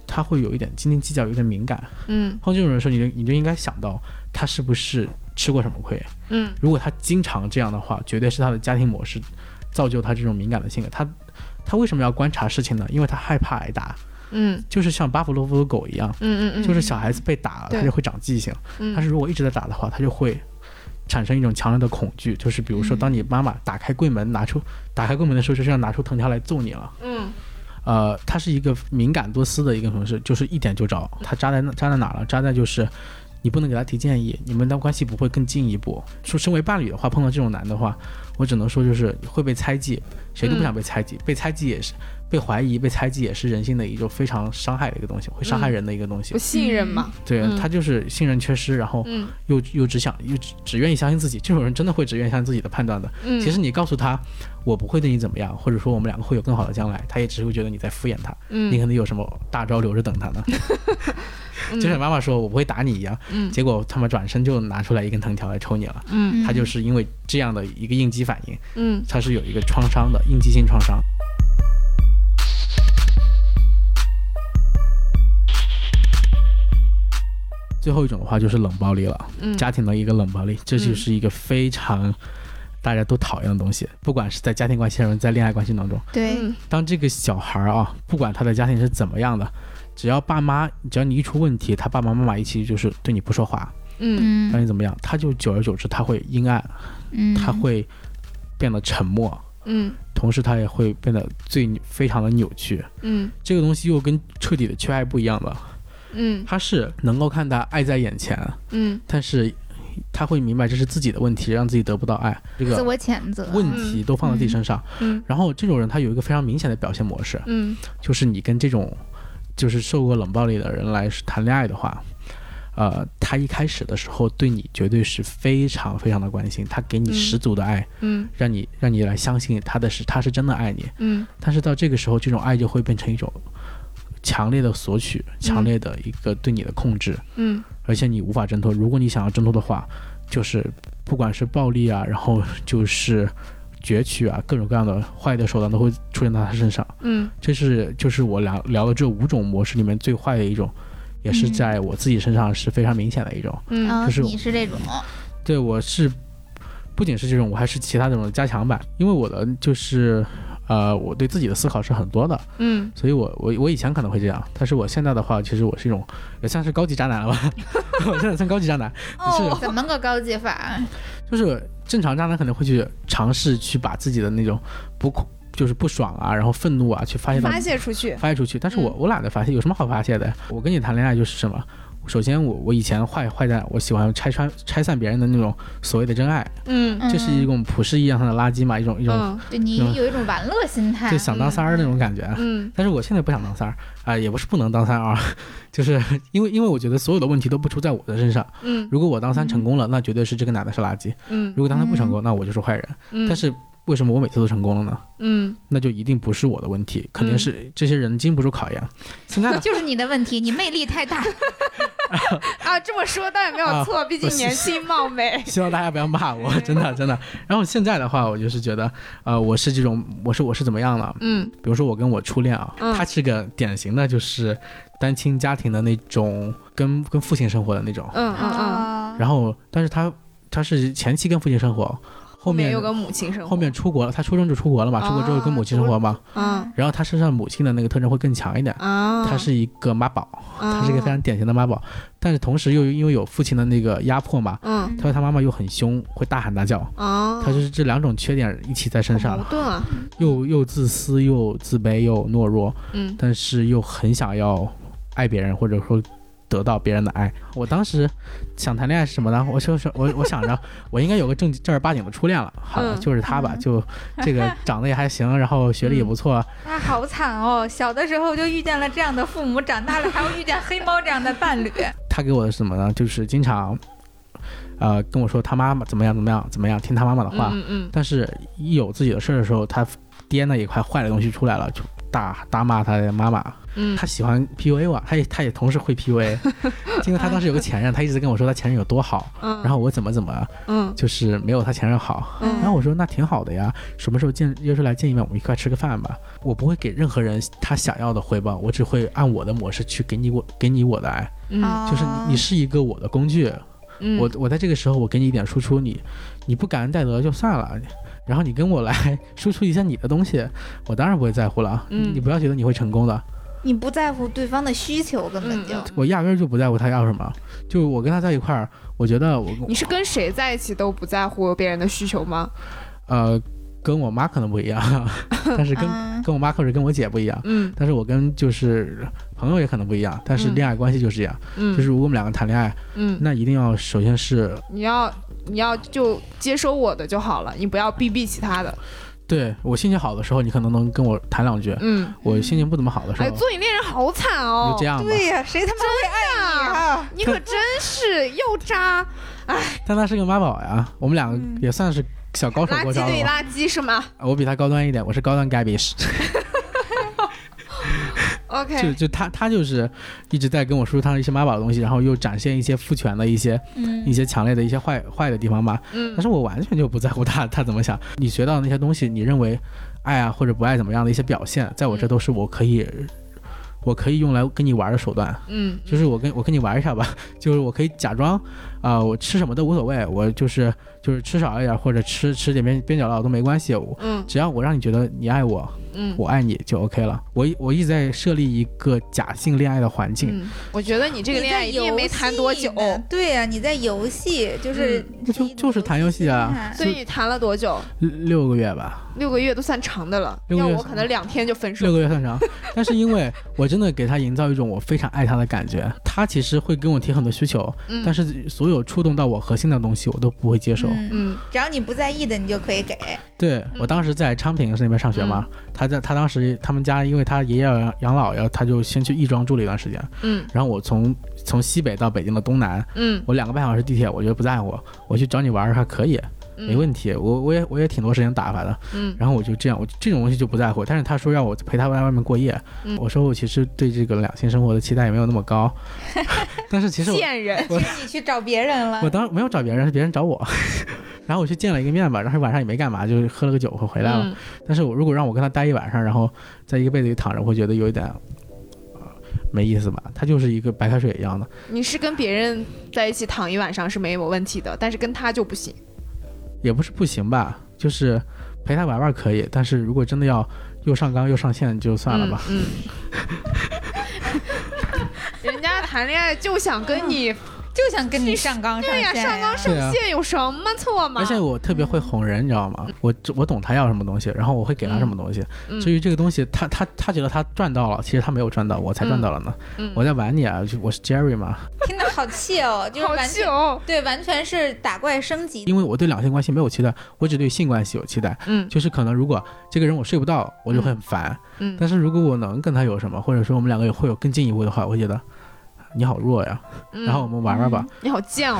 Speaker 4: 他会有一点斤斤计较，有点敏感。
Speaker 2: 嗯
Speaker 4: 碰到这种人的时候，你就你就应该想到他是不是吃过什么亏。
Speaker 2: 嗯
Speaker 4: 如果他经常这样的话，绝对是他的家庭模式造就他这种敏感的性格。他他为什么要观察事情呢？因为他害怕挨打，
Speaker 2: 嗯
Speaker 4: 就是像巴甫洛夫的狗一样，
Speaker 2: 嗯嗯，
Speaker 4: 就是小孩子被打了，
Speaker 2: 对
Speaker 4: 他就会长记性。
Speaker 2: 嗯
Speaker 4: 但是如果一直在打的话，他就会产生一种强烈的恐惧，就是比如说，当你妈妈打开柜门拿出打开柜门的时候，就是要拿出藤条来揍你了。
Speaker 2: 嗯
Speaker 4: 呃，他是一个敏感多思的一个同事，就是一点就着。他扎在那扎在哪了？扎在就是你不能给他提建议，你们的关系不会更进一步。说身为伴侣的话，碰到这种男的话，我只能说就是会被猜忌，谁都不想被猜忌，被猜忌也是被怀疑、被猜忌也是人性的一种非常伤害的一个东西，会伤害
Speaker 2: 嗯
Speaker 4: 人的一个东西。
Speaker 2: 不信任嘛，
Speaker 4: 对、
Speaker 2: 嗯
Speaker 4: 他就是信任缺失，然后
Speaker 2: 嗯
Speaker 4: 又又只想又只只愿意相信自己，这种人真的会只愿意相信自己的判断的。
Speaker 2: 嗯，
Speaker 4: 其实你告诉他我不会对你怎么样，或者说我们两个会有更好的将来，他也只会觉得你在敷衍他，
Speaker 2: 嗯
Speaker 4: 你可能有什么大招留着等他呢。就像妈妈说我不会打你一样，
Speaker 2: 嗯
Speaker 4: 结果他们转身就拿出来一根藤条来抽你了。
Speaker 2: 嗯
Speaker 4: 他就是因为这样的一个应激反应，
Speaker 2: 嗯
Speaker 4: 他是有一个创伤的应激性创伤。最后一种的话就是冷暴力了，
Speaker 2: 嗯。
Speaker 4: 家庭的一个冷暴力，这就是一个非常大家都讨厌的东西，不管是在家庭关系中，在恋爱关系当中，
Speaker 3: 对，
Speaker 2: 嗯
Speaker 4: 当这个小孩儿啊，不管他的家庭是怎么样的，只要爸妈，只要你一出问题，他爸爸妈妈一起就是对你不说话，
Speaker 2: 嗯。
Speaker 3: 嗯。
Speaker 4: 让你怎么样，他就久而久之他会阴暗，
Speaker 3: 嗯，
Speaker 4: 他会变得沉默，
Speaker 2: 嗯。
Speaker 4: 同时他也会变得最非常的扭曲。
Speaker 2: 嗯。
Speaker 4: 这个东西又跟彻底的缺爱不一样了，
Speaker 2: 嗯。
Speaker 4: 他是能够看到爱在眼前，
Speaker 2: 嗯。
Speaker 4: 但是他会明白这是自己的问题，让自己得不到爱，这个
Speaker 3: 自我谴责，
Speaker 4: 问题都放在自己身上。
Speaker 2: 嗯。
Speaker 4: 然后这种人他有一个非常明显的表现模式，
Speaker 2: 嗯。
Speaker 4: 就是你跟这种就是受过冷暴力的人来谈恋爱的话，呃，他一开始的时候对你绝对是非常非常的关心，他给你
Speaker 2: 嗯。
Speaker 4: 十足的爱，
Speaker 2: 嗯。
Speaker 4: 让你让你来相信他的是他是真的爱你。
Speaker 2: 嗯。
Speaker 4: 但是到这个时候，这种爱就会变成一种强烈的索取，强烈的一个对你的控制，
Speaker 2: 嗯
Speaker 4: 而且你无法挣脱。如果你想要挣脱的话，就是不管是暴力啊，然后就是攫取啊，各种各样的坏的手段都会出现在他身上。
Speaker 2: 嗯
Speaker 4: 这是就是我聊聊的这五种模式里面最坏的一种，也是
Speaker 3: 嗯
Speaker 4: 在我自己身上是非常明显的一种。
Speaker 2: 嗯
Speaker 3: 啊，
Speaker 4: 就是
Speaker 3: 你是这种，
Speaker 4: 对我是不仅是这种，我还是其他这种加强版，因为我的就是呃，我对自己的思考是很多的，
Speaker 2: 嗯
Speaker 4: 所以我我我以前可能会这样，但是我现在的话，其实我是一种也算是高级渣男了吧，<laughs> 我现在算高级渣男，
Speaker 3: 哦，怎么个高级法？<laughs>
Speaker 4: 就是正常渣男可能会去尝试去把自己的那种不就是不爽啊，然后愤怒啊，去发泄
Speaker 2: 发泄出去，
Speaker 4: 发泄出去。但是我、
Speaker 2: 嗯
Speaker 4: 我懒得发泄，有什么好发泄的？我跟你谈恋爱就是什么？首先我我以前坏坏在我喜欢拆穿拆散别人的那种所谓的真爱，
Speaker 2: 嗯。
Speaker 4: 这是一种普世意义上的垃圾嘛，一种一种
Speaker 2: 嗯
Speaker 3: 对你
Speaker 4: 嗯
Speaker 3: 有一种玩乐心态。
Speaker 4: 就，想当三儿那种感觉。
Speaker 2: 嗯。
Speaker 4: 但是我现在不想当三儿啊、也不是不能当三儿啊，<laughs> 就是因为因为我觉得所有的问题都不出在我的身上。
Speaker 2: 嗯。
Speaker 4: 如果我当三成功了，那绝对是这个男的是垃圾；
Speaker 2: 嗯。
Speaker 4: 如果当三不成功，那我就是坏人。
Speaker 2: 嗯，
Speaker 4: 但是为什么我每次都成功了呢？
Speaker 2: 嗯
Speaker 4: 那就一定不是我的问题，肯定是这些人经不住考验。现在，
Speaker 3: 就是你的问题，你魅力太大。<laughs>
Speaker 2: 啊，这么说当然没有
Speaker 4: 啊
Speaker 2: 错，毕竟年轻貌美。<laughs>
Speaker 4: 希望大家不要骂我，真的真的。然后现在的话，我就是觉得，呃，我是这种，我是我是怎么样了？
Speaker 2: 嗯
Speaker 4: 比如说我跟我初恋啊，
Speaker 2: 嗯
Speaker 4: 他是个典型的就是单亲家庭的那种，跟跟父亲生活的那种。
Speaker 2: 嗯嗯嗯，
Speaker 3: 啊，
Speaker 4: 然后，但是他他是前期跟父亲生活，后面
Speaker 2: 有个母亲生活，
Speaker 4: 后面出国了，他初中就出国了嘛，出国之后跟母亲生活嘛。
Speaker 2: 嗯。
Speaker 4: 然后他身上母亲的那个特征会更强一点，
Speaker 2: 啊，
Speaker 4: 他是一个妈宝，他是一个非
Speaker 2: 常
Speaker 4: 常典型的妈宝，但是同时又因为有父亲的那个压迫嘛，
Speaker 2: 嗯
Speaker 4: 他说他妈妈又很凶，会大喊大叫，
Speaker 2: 啊，
Speaker 4: 他就是这两种缺点一起在身上
Speaker 2: 矛，盾啊，
Speaker 4: 又又自私又自卑又懦弱，
Speaker 2: 嗯。
Speaker 4: 但是又很想要爱别人，或者说得到别人的爱。我当时想谈恋爱是什么呢？我就是我我想着我应该有个正正儿八经的初恋了，好就是他吧，就这个 <laughs> 长得也还行，然后学历也不错，
Speaker 3: 那好惨哦！小的时候就遇见了这样的父母，长大了还要遇见黑猫这样的伴侣。<laughs>
Speaker 4: 他给我的是什么呢？就是经常，呃，跟我说他妈妈怎么样怎么样怎么样，听他妈妈的话。
Speaker 2: 嗯嗯
Speaker 4: 但是，一有自己的事儿的时候，他爹那一块坏的东西出来了，就大大骂他的妈妈。
Speaker 2: 嗯。
Speaker 4: 他喜欢 PUA 我，他也他也同时会 PUA，<laughs> 因为他当时有个前任，他一直跟我说他前任有多好，
Speaker 2: 嗯，
Speaker 4: 然后我怎么怎么
Speaker 2: 嗯。
Speaker 4: 就是没有他前任好。
Speaker 2: 嗯，
Speaker 4: 然后我说那挺好的呀，什么时候见约出来见一面，我们一块吃个饭吧。我不会给任何人他想要的回报，我只会按我的模式去给你我给你我的爱。
Speaker 2: 嗯。
Speaker 4: 就是你你是一个我的工具，
Speaker 2: 嗯。
Speaker 4: 我我在这个时候我给你一点输出，你你不感恩戴德就算了，然后你跟我来输出一下你的东西，我当然不会在乎了。
Speaker 2: 嗯
Speaker 4: 你不要觉得你会成功的，
Speaker 3: 你不在乎对方的需求，根本就
Speaker 2: 嗯
Speaker 4: 我压根儿就不在乎他要什么。就我跟他在一块儿，我觉得我
Speaker 2: 你是跟谁在一起都不在乎别人的需求吗？
Speaker 4: 呃跟我妈可能不一样，<laughs> 但是跟、
Speaker 3: 嗯
Speaker 4: 跟我妈或者跟我姐不一样。
Speaker 2: 嗯
Speaker 4: 但是我跟就是朋友也可能不一样，但是
Speaker 2: 嗯
Speaker 4: 恋爱关系就是这样，
Speaker 2: 嗯，
Speaker 4: 就是如果我们两个谈恋爱，
Speaker 2: 嗯，
Speaker 4: 那一定要首先是
Speaker 2: 你要你要就接收我的就好了，你不要逼逼其他的。
Speaker 4: 对我心情好的时候，你可能能跟我谈两句；
Speaker 2: 嗯，
Speaker 4: 我心情不怎么好的时候
Speaker 2: 哎，
Speaker 4: 候，
Speaker 2: 做你恋人好惨哦，
Speaker 4: 就这样吧。
Speaker 3: 对呀、谁他妈会爱你啊？
Speaker 2: 你可真是又渣，哎
Speaker 4: 但他是个妈宝呀，我们两个也算是小高手
Speaker 2: 垃圾
Speaker 4: 过招了吧。
Speaker 2: 对垃圾是吗
Speaker 4: 我比他高端一点，我是高端 garbage。<laughs> <laughs> 就
Speaker 2: ？OK，
Speaker 4: 就就他他就是一直在跟我说他的一些妈宝的东西，然后又展现一些父权的一些
Speaker 3: 嗯
Speaker 4: 一些强烈的一些坏坏的地方吧。
Speaker 2: 嗯
Speaker 4: 但是我完全就不在乎他他怎么想。你学到的那些东西，你认为爱啊或者不爱怎么样的一些表现，在我这都是我可以。我可以用来跟你玩的手段，
Speaker 2: 嗯，
Speaker 4: 就是我跟我跟你玩一下吧，就是我可以假装，啊、我吃什么都无所谓，我就是就是吃少一点或者吃吃点边边角料都没关系，只要我让你觉得你爱我，
Speaker 2: 嗯。
Speaker 4: 我爱你就 OK 了。我一我一直在设立一个假性恋爱的环境，
Speaker 2: 嗯，我觉得你这个恋爱一定也没谈多久。
Speaker 3: 对呀、你在游戏，就是、
Speaker 4: 嗯就就是谈游戏啊。
Speaker 2: 所以你谈了多久？
Speaker 4: 六个月吧，
Speaker 2: 六个月都算长的了，
Speaker 4: 六个月
Speaker 2: 要我可能两天就分手。
Speaker 4: 六。个月算长，但是因为我真的给他营造一种我非常爱他的感觉，他其实会跟我提很多需求，
Speaker 2: 嗯。
Speaker 4: 但是所有触动到我核心的东西我都不会接受。
Speaker 3: 嗯，
Speaker 2: 嗯。
Speaker 3: 只要你不在意的，你就可以给。
Speaker 4: 对我当时在昌平是那边上学嘛，他在他当时他们家因为他爷爷要养养老要，他就先去亦庄住了一段时间，
Speaker 2: 嗯
Speaker 4: 然后我从从西北到北京的东南，
Speaker 2: 嗯，
Speaker 4: 我两个半小时地铁，我觉得不在乎，我去找你玩还可以，没问题，我我也我也挺多时间打发的，
Speaker 2: 嗯
Speaker 4: 然后我就这样，我这种东西就不在乎。但是他说让我陪他在外面过夜，
Speaker 2: 嗯
Speaker 4: 我说我其实对这个两性生活的期待也没有那么高，<laughs> 但是其实我
Speaker 2: 贱人。
Speaker 4: 我
Speaker 3: 你去找别人了
Speaker 4: 我，当没有找别人，是别人找我。<laughs> 然后我去见了一个面吧，然后晚上也没干嘛，就是喝了个酒回回来了。
Speaker 2: 嗯
Speaker 4: 但是我如果让我跟他待一晚上，然后在一个被子里躺着，我会觉得有一点、呃没意思吧。他就是一个白开水一样的，
Speaker 2: 你是跟别人在一起躺一晚上是没有问题的，但是跟他就不行。
Speaker 4: 也不是不行吧，就是陪他玩玩可以。但是如果真的要又上纲又上线，就算了吧。
Speaker 2: 嗯。嗯 <laughs> 人家谈恋爱就想跟你，
Speaker 3: 就想跟你上纲上线
Speaker 2: 对呀，
Speaker 3: 线
Speaker 2: 上纲上线有什么错吗？
Speaker 4: 而且我特别会哄人，你知道吗？我我懂他要什么东西，然后我会给他什么东西。
Speaker 2: 嗯
Speaker 4: 至于这个东西，他他他觉得他赚到了，其实他没有赚到，我才赚到了呢。
Speaker 2: 嗯
Speaker 4: 我在玩你啊，我是 Jerry 嘛。
Speaker 3: 听着好气哦，就是全
Speaker 2: 哦。
Speaker 3: 对，完全是打怪升级。
Speaker 4: 因为我对两性关系没有期待，我只对性关系有期待。
Speaker 2: 嗯
Speaker 4: 就是可能如果这个人我睡不到，我就会很烦。
Speaker 2: 嗯
Speaker 4: 但是如果我能跟他有什么，或者说我们两个有会有更进一步的话，我会觉得你好弱呀，
Speaker 2: 嗯
Speaker 4: 然后我们玩玩吧。
Speaker 2: 你好贱哦。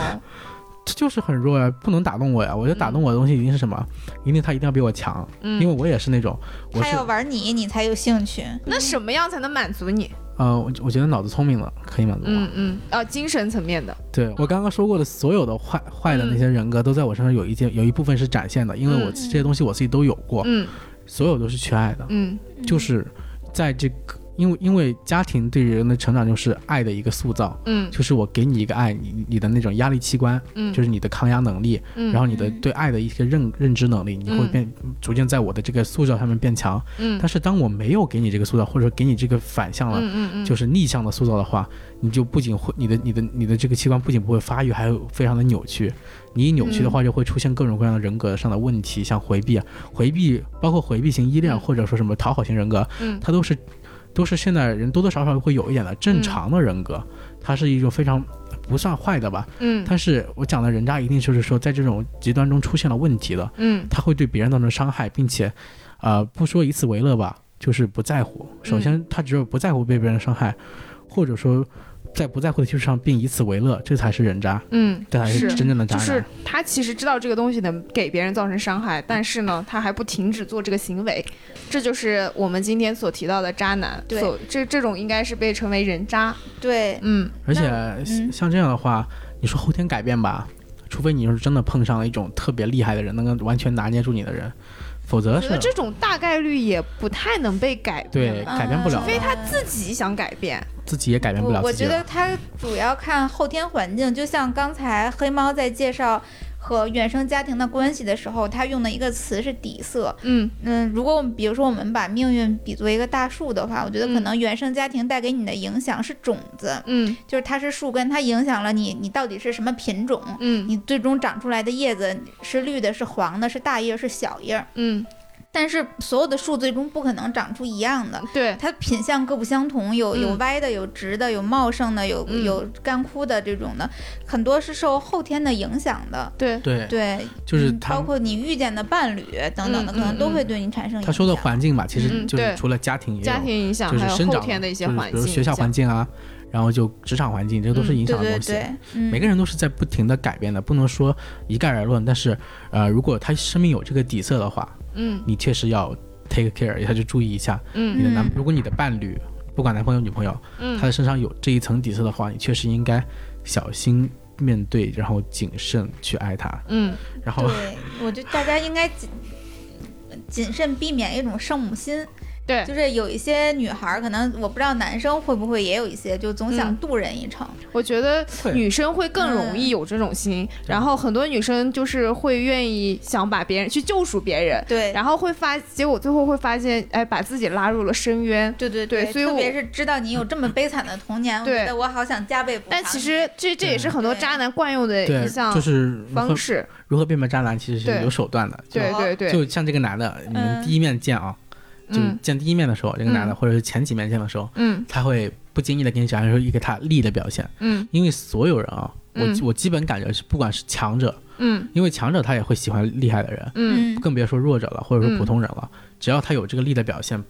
Speaker 4: 这就是很弱呀，不能打动我呀。我觉得打动我的东西一定是什么？一定他一定要比我强，
Speaker 2: 嗯，
Speaker 4: 因为我也是那种，我
Speaker 3: 他要玩你，你才有兴趣。
Speaker 2: 那什么样才能满足你？
Speaker 4: 呃，我我觉得脑子聪明了可以满足我。
Speaker 2: 嗯嗯，啊，精神层面的。
Speaker 4: 对我刚刚说过的所有的坏坏的那些人格，都在我身上有一件有一部分是展现的，因为我
Speaker 2: 嗯
Speaker 4: 这些东西我自己都有过，
Speaker 2: 嗯
Speaker 4: 所有都是缺爱的，
Speaker 2: 嗯
Speaker 4: 就是在这个。因为因为家庭对人的成长就是爱的一个塑造，
Speaker 2: 嗯。
Speaker 4: 就是我给你一个爱，你你的那种压力器官，
Speaker 2: 嗯，
Speaker 4: 就是你的抗压能力，
Speaker 2: 嗯
Speaker 4: 然后你的对爱的一些认认知能力，你会
Speaker 2: 嗯。
Speaker 4: 变逐渐在我的这个塑造上面变强。
Speaker 2: 嗯。
Speaker 4: 但是当我没有给你这个塑造，或者说给你这个反向了，
Speaker 2: 嗯嗯嗯，
Speaker 4: 就是逆向的塑造的话，你就不仅会你的你的你的这个器官不仅不会发育，还有非常的扭曲。你一扭曲的话，就会出现各种各样的人格上的问题，像回避、啊。回避，包括回避型依恋，
Speaker 2: 嗯。
Speaker 4: 或者说什么讨好型人格，
Speaker 2: 嗯。
Speaker 4: 它都是都是现在人多多少少会有一点的正常的人格，它是一种非常不算坏的吧。
Speaker 2: 嗯
Speaker 4: 但是我讲的人渣一定就是说，在这种极端中出现了问题的，
Speaker 2: 嗯
Speaker 4: 他会对别人造成伤害，并且，呃，不说以此为乐吧，就是不在乎。首先，他只有不在乎被别人伤害，或者说在不在乎的基础上并以此为乐，这才是人渣，
Speaker 2: 嗯，
Speaker 4: 这才是真正的渣男。
Speaker 2: 就是他其实知道这个东西能给别人造成伤害，但是呢，他还不停止做这个行为，这就是我们今天所提到的渣男。
Speaker 3: 对
Speaker 2: 所这这种应该是被称为人渣。
Speaker 3: 对，
Speaker 2: 嗯
Speaker 4: 而且
Speaker 3: 嗯
Speaker 4: 像这样的话，你说后天改变吧，除非你是真的碰上了一种特别厉害的人，能够完全拿捏住你的人，否则是
Speaker 2: 这种大概率也不太能被改变
Speaker 4: 对，改变不了
Speaker 2: 除非他自己想改变。
Speaker 4: 自己也改变不了
Speaker 3: 我。觉得他主要看后天环境，就像刚才黑猫在介绍和原生家庭的关系的时候，他用的一个词是底色。
Speaker 2: 嗯
Speaker 3: 嗯，如果我们比如说我们把命运比作一个大树的话，我觉得可
Speaker 2: 嗯
Speaker 3: 能原生家庭带给你的影响是种子，
Speaker 2: 嗯
Speaker 3: 就是它是树根，它影响了你，你到底是什么品种。
Speaker 2: 嗯
Speaker 3: 你最终长出来的叶子是绿的，是黄的，是大叶，是小叶。
Speaker 2: 嗯
Speaker 3: 但是所有的树最终不可能长出一样的，
Speaker 2: 对，
Speaker 3: 它品相各不相同，有有
Speaker 2: 嗯
Speaker 3: 歪的，有直的，有茂盛的，有、
Speaker 2: 嗯
Speaker 3: 有干枯的这种的，很多是受后天的影响的。
Speaker 2: 对，
Speaker 4: 对，
Speaker 3: 对，嗯
Speaker 4: 就是他
Speaker 3: 包括你遇见的伴侣等等的，
Speaker 2: 嗯
Speaker 3: 可能都
Speaker 2: 嗯
Speaker 3: 会对你产生影响。
Speaker 4: 他说的环境吧，其实就是除了家庭也有，
Speaker 2: 家庭影响
Speaker 4: 就是
Speaker 2: 还有
Speaker 4: 生长
Speaker 2: 后天的一些
Speaker 4: 就是
Speaker 2: 环境，
Speaker 4: 比如学校环境啊，然后就职场环境，这都是
Speaker 2: 嗯
Speaker 4: 影响的东西。
Speaker 3: 对，嗯、
Speaker 4: 每个人都是在不停的改变的，不能说一概而论。但是，呃，如果他生命有这个底色的话，
Speaker 2: 嗯。
Speaker 4: 你确实要 take care，要去注意一下
Speaker 2: 嗯。
Speaker 4: 你的男，
Speaker 3: 嗯。
Speaker 4: 如果你的伴侣，不管男朋友女朋友，
Speaker 2: 嗯。
Speaker 4: 他的身上有这一层底色的话，你确实应该小心面对，然后谨慎去爱他。
Speaker 2: 嗯。
Speaker 4: 然后，
Speaker 3: 对，我觉得大家应该谨谨慎避免一种圣母心，
Speaker 2: 对
Speaker 3: 就是有一些女孩儿，可能我不知道男生会不会也有一些，就总想
Speaker 2: 嗯
Speaker 3: 渡人一程。
Speaker 2: 我觉得女生会更容易有这种心，然后很多女生就是会愿意想把别人去救赎别人，
Speaker 3: 对，
Speaker 2: 然后会发，结果最后会发现，哎，把自己拉入了深渊。
Speaker 3: 对对
Speaker 2: 对所以我
Speaker 3: 特别是知道你有这么悲惨的童年，我
Speaker 2: 对
Speaker 3: 觉得我好想加倍补偿。
Speaker 2: 但其实这这也是很多渣男惯用的一，项
Speaker 4: 就是
Speaker 2: 方式。
Speaker 4: 如何辨别渣男，其实是有手段的。
Speaker 2: 对对对，
Speaker 4: 就像这个男的，你们
Speaker 3: 嗯
Speaker 4: 第一面见啊，就
Speaker 2: 嗯
Speaker 4: 见第一面的时候，这个男的，
Speaker 2: 嗯
Speaker 4: 或者是前几面见的时候，
Speaker 2: 嗯
Speaker 4: 他会不经意的给你展示出一个他力的表现。
Speaker 2: 嗯
Speaker 4: 因为所有人啊，我
Speaker 2: 嗯
Speaker 4: 我基本感觉是，不管是强者，
Speaker 2: 嗯
Speaker 4: 因为强者他也会喜欢厉害的人，
Speaker 2: 嗯
Speaker 3: 嗯，
Speaker 4: 更别说弱者了，或者说普通人了。只要他有这个力的表现，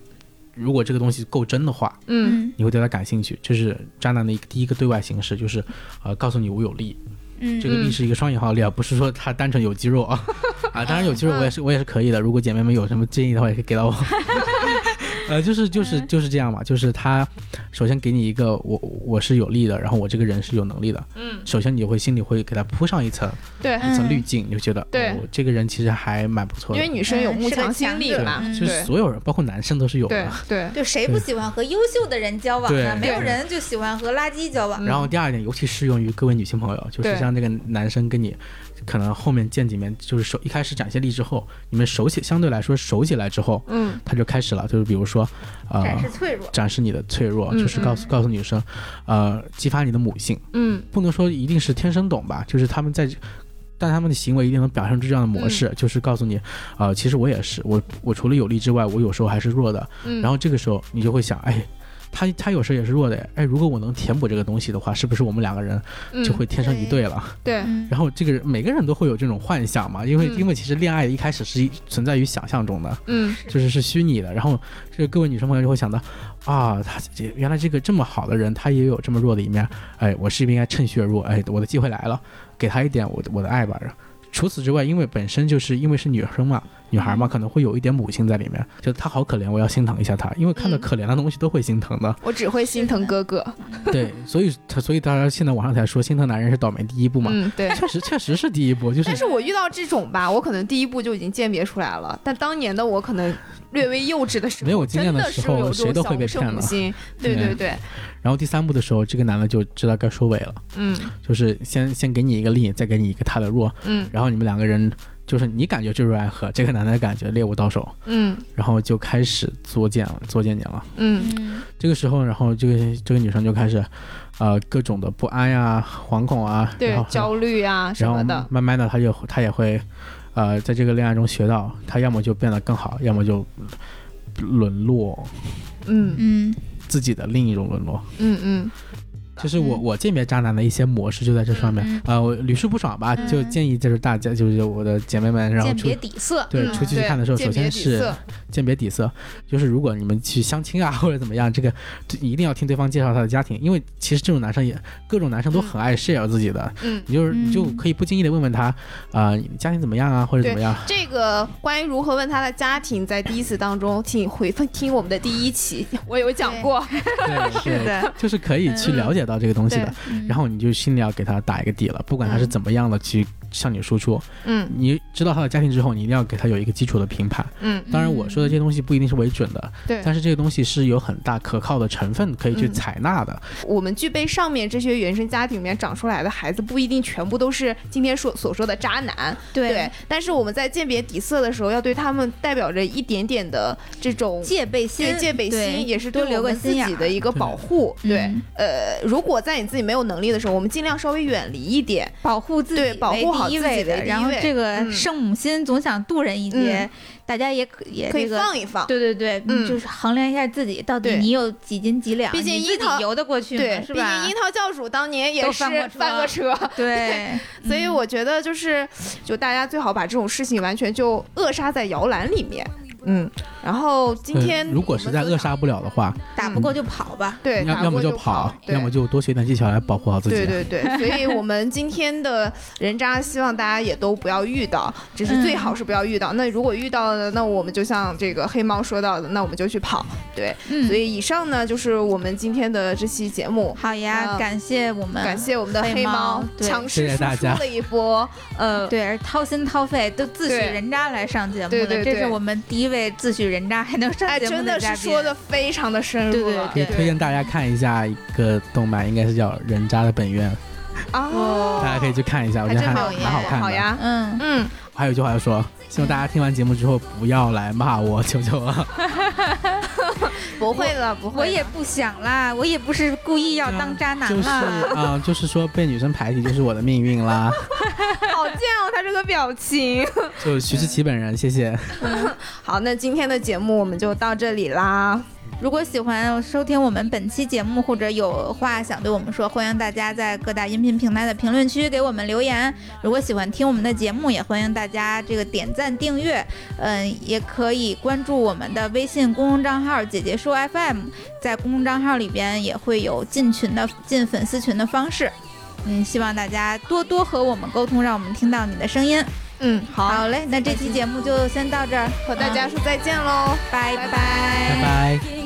Speaker 4: 如果这个东西够真的话，
Speaker 2: 嗯
Speaker 3: 嗯
Speaker 4: 你会对他感兴趣。这是渣男的一个第一个对外形式，就是呃告诉你我有力。
Speaker 3: 嗯
Speaker 4: 这个力是一个双引号力啊，不是说他单纯有肌肉啊 <laughs> 啊，当然有肌肉我也是我也是可以的。如果姐妹们有什么建议的话，也可以给到我。<laughs> 呃，就是就是就是这样嘛，就是他首先给你一个我我是有利的，然后我这个人是有能力的。
Speaker 2: 嗯，
Speaker 4: 首先你会心里会给他铺上一层
Speaker 2: 对，
Speaker 4: 一层
Speaker 3: 嗯
Speaker 4: 滤镜，你就觉得
Speaker 2: 对
Speaker 4: 哦，这个人其实还蛮不错的。
Speaker 2: 因为女生有慕强心理嘛，
Speaker 3: 嗯
Speaker 4: 就是所有人，包括男生都是有的。
Speaker 2: 对
Speaker 3: 对谁不喜欢和优秀的人交往呢？
Speaker 4: 对
Speaker 3: 没有人就喜欢和垃圾交往。
Speaker 4: 然后第二点，尤其适用于各位女性朋友，就是像这个男生跟你，可能后面见几面，就是手一开始展现力之后，你们熟起相对来说熟起来之后，
Speaker 2: 嗯。
Speaker 4: 他就开始了，就是比如说，呃，
Speaker 3: 展示脆弱，
Speaker 4: 展示你的脆弱，
Speaker 2: 嗯
Speaker 4: 就是告诉告诉女生，呃，激发你的母性，
Speaker 2: 嗯。
Speaker 4: 不能说一定是天生懂吧，就是他们在。但他们的行为一定能表现出这样的模
Speaker 2: 嗯。
Speaker 4: 式，就是告诉你，呃，其实我也是，我我除了有力之外，我有时候还是弱的。
Speaker 2: 嗯，
Speaker 4: 然后这个时候你就会想，哎，他他有时候也是弱的，哎，如果我能填补这个东西的话，是不是我们两个人就会天生一对了？<laughs>
Speaker 2: 对
Speaker 3: 嗯
Speaker 4: 然后这个人每个人都会有这种幻想嘛，因为、
Speaker 2: 嗯
Speaker 4: 因为其实恋爱一开始是存在于想象中的，
Speaker 2: 嗯
Speaker 4: 就是是虚拟的。然后这个各位女生朋友就会想到，啊，他这原来这个这么好的人，他也有这么弱的一面，哎，我是不是应该趁虚而入？哎，我的机会来了，给他一点我的我的爱吧。除此之外，因为本身就是因为是女生嘛，女孩嘛，可能会有一点母性在里面，就她好可怜，我要心疼一下她，因为看到
Speaker 2: 嗯
Speaker 4: 可怜的东西都会心疼的。
Speaker 2: 我只会心疼哥哥。<laughs>
Speaker 4: 对，所以他所以大家现在网上才说心疼男人是倒霉第一步嘛，
Speaker 2: 嗯，对。
Speaker 4: 确实确实是第一步，就是
Speaker 2: 但是我遇到这种吧，我可能第一步就已经鉴别出来了，但当年的我可能略微幼稚的时候，
Speaker 4: 没有经验的时候谁都会被骗
Speaker 2: 母心。对
Speaker 4: 对
Speaker 2: 对对，
Speaker 4: 然后第三步的时候，这个男的就知道该收尾了，
Speaker 2: 嗯
Speaker 4: 就是先先给你一个力，再给你一个他的弱，
Speaker 2: 嗯
Speaker 4: 然后你们两个人就是你感觉坠入爱河，这个男的感觉猎物到手，
Speaker 2: 嗯。
Speaker 4: 然后就开始作践了，作践你了。
Speaker 2: 嗯。
Speaker 3: 嗯
Speaker 4: 这个时候，然后这个这个女生就开始，呃，各种的不安呀、惶恐啊，
Speaker 2: 对焦虑啊什
Speaker 4: 然后
Speaker 2: 么的，
Speaker 4: 慢慢的，她就她也会，呃，在这个恋爱中学到，她要么就变得更好，要么就沦落
Speaker 2: 嗯。
Speaker 3: 嗯。
Speaker 4: 自己的另一种沦落。
Speaker 2: 嗯嗯
Speaker 4: 就是我
Speaker 3: 嗯。
Speaker 4: 我鉴别渣男的一些模式就在这上面
Speaker 3: 嗯
Speaker 4: 啊、我屡试不爽吧，
Speaker 3: 嗯。
Speaker 4: 就建议就是大家就是我的姐妹们，然后
Speaker 3: 鉴别底色，
Speaker 4: 对
Speaker 2: 嗯
Speaker 4: 出去看的时候，首先是
Speaker 2: 鉴别底色。
Speaker 4: 就是如果你们去相亲啊或者怎么样，这个这一定要听对方介绍他的家庭，因为其实这种男生也各种男生都很爱 share 自己的，
Speaker 2: 嗯。
Speaker 4: 你就是你就
Speaker 3: 嗯。
Speaker 4: 可以不经意的问问他啊、你家庭怎么样啊或者怎么样，
Speaker 2: 这个关于如何问他的家庭，在第一次当中，请回听我们的第一期，我有讲过。
Speaker 4: 对 <laughs> 对，
Speaker 2: 的，
Speaker 4: 就是可以去了解到这个东西的，
Speaker 3: 嗯。
Speaker 4: 然后你就心里要给他打一个底了，不管他是
Speaker 2: 嗯。
Speaker 4: 怎么样的去向你输出，
Speaker 2: 嗯。
Speaker 4: 你知道他的家庭之后，你一定要给他有一个基础的评判。
Speaker 2: 嗯，
Speaker 4: 当然，我说的这些东西不一定是为准的，
Speaker 2: 对。
Speaker 4: 但是这个东西是有很大可靠的成分可以去
Speaker 2: 嗯。
Speaker 4: 采纳的。
Speaker 2: 我们具备上面这些原生家庭里面长出来的孩子，不一定全部都是今天说所说的渣男，
Speaker 3: 对。
Speaker 2: 但是我们在鉴别底色的时候，要对他们代表着一点点的这种
Speaker 3: 戒备心
Speaker 2: 对，戒备心，也是
Speaker 3: 多留个
Speaker 2: 对我们自
Speaker 3: 心眼儿
Speaker 2: 己的一个保护。
Speaker 3: 对
Speaker 2: 对，呃，如如果在你自己没有能力的时候，我们尽量稍微远离一点。
Speaker 3: 保护自己
Speaker 2: 对保护好自己
Speaker 3: 的，然后这个
Speaker 2: 嗯
Speaker 3: 圣母心总想渡人一劫，大家也可也
Speaker 2: 可以
Speaker 3: 这个
Speaker 2: 放一放。
Speaker 3: 对对对，
Speaker 2: 嗯
Speaker 3: 就是衡量一下自己到底你有几斤几两，
Speaker 2: 毕竟
Speaker 3: 你自
Speaker 2: 樱桃
Speaker 3: 己游得过去
Speaker 2: 对
Speaker 3: 吗？，是吧
Speaker 2: 毕竟樱？桃教主当年也是
Speaker 3: 翻过车
Speaker 2: 翻过车，
Speaker 3: 对，<laughs>
Speaker 2: 所以我觉得就是，就大家最好把这种事情完全就扼杀在摇篮里面。嗯，然后今天
Speaker 4: 对如果实在扼杀不了的话，
Speaker 3: 打不过就跑吧。
Speaker 2: 对，打
Speaker 4: 要要么就
Speaker 2: 跑，对
Speaker 4: 要么就多学点技巧来保护好自己。
Speaker 2: 对对对，<laughs> 所以我们今天的人渣，希望大家也都不要遇到，只是最好是不要遇到。<laughs> 那如果遇到了，那我们就像这个黑猫说到的，那我们就去跑。对，
Speaker 3: 嗯
Speaker 2: 所以以上呢就是我们今天的这期节目。
Speaker 3: 好呀，
Speaker 2: 嗯
Speaker 3: 感谢我们，
Speaker 2: 感谢我们的
Speaker 3: 黑猫
Speaker 2: 强势输
Speaker 4: 谢谢大家
Speaker 2: 出了一波，呃，
Speaker 3: 对，而掏心掏肺都自诩人渣来上节目
Speaker 2: 对
Speaker 3: 的，这
Speaker 2: 对对
Speaker 3: 是我们第一位自诩人渣还能上
Speaker 2: 哎，
Speaker 3: 节目
Speaker 2: 真的
Speaker 3: 嘉宾。
Speaker 2: 是说的非常的深入了，
Speaker 4: 可以推荐大家看一下一个动漫，应该是叫《人渣的本愿》，
Speaker 2: 哦，
Speaker 4: 大家可以去看一下，我觉得还蛮好看的。
Speaker 2: 好呀，
Speaker 3: 嗯，
Speaker 2: 嗯，
Speaker 4: 还有一句话要说，希望大家听完节目之后不要来骂我，求求了。<laughs>
Speaker 2: 不会了，不会，
Speaker 3: 我也不想啦，我也不是故意要当渣男
Speaker 4: 就是
Speaker 3: 啦。
Speaker 4: 啊、就是说被女生排挤就是我的命运啦。<laughs>
Speaker 2: 好贱哦，他这个表情。<laughs>
Speaker 4: 就徐志奇本人，谢谢。
Speaker 2: 好，那今天的节目我们就到这里啦。
Speaker 3: 如果喜欢收听我们本期节目，或者有话想对我们说，欢迎大家在各大音频平台的评论区给我们留言。如果喜欢听我们的节目，也欢迎大家这个点赞订阅，嗯，也可以关注我们的微信公众账号“姐姐说 FM”，在公众账号里边也会有进群的进粉丝群的方式。嗯，希望大家多多和我们沟通，让我们听到你的声音。
Speaker 2: 嗯，好，
Speaker 3: 好嘞，那这期节目就先到这儿，
Speaker 2: 和大家说再见喽。
Speaker 3: 拜拜
Speaker 4: 拜拜。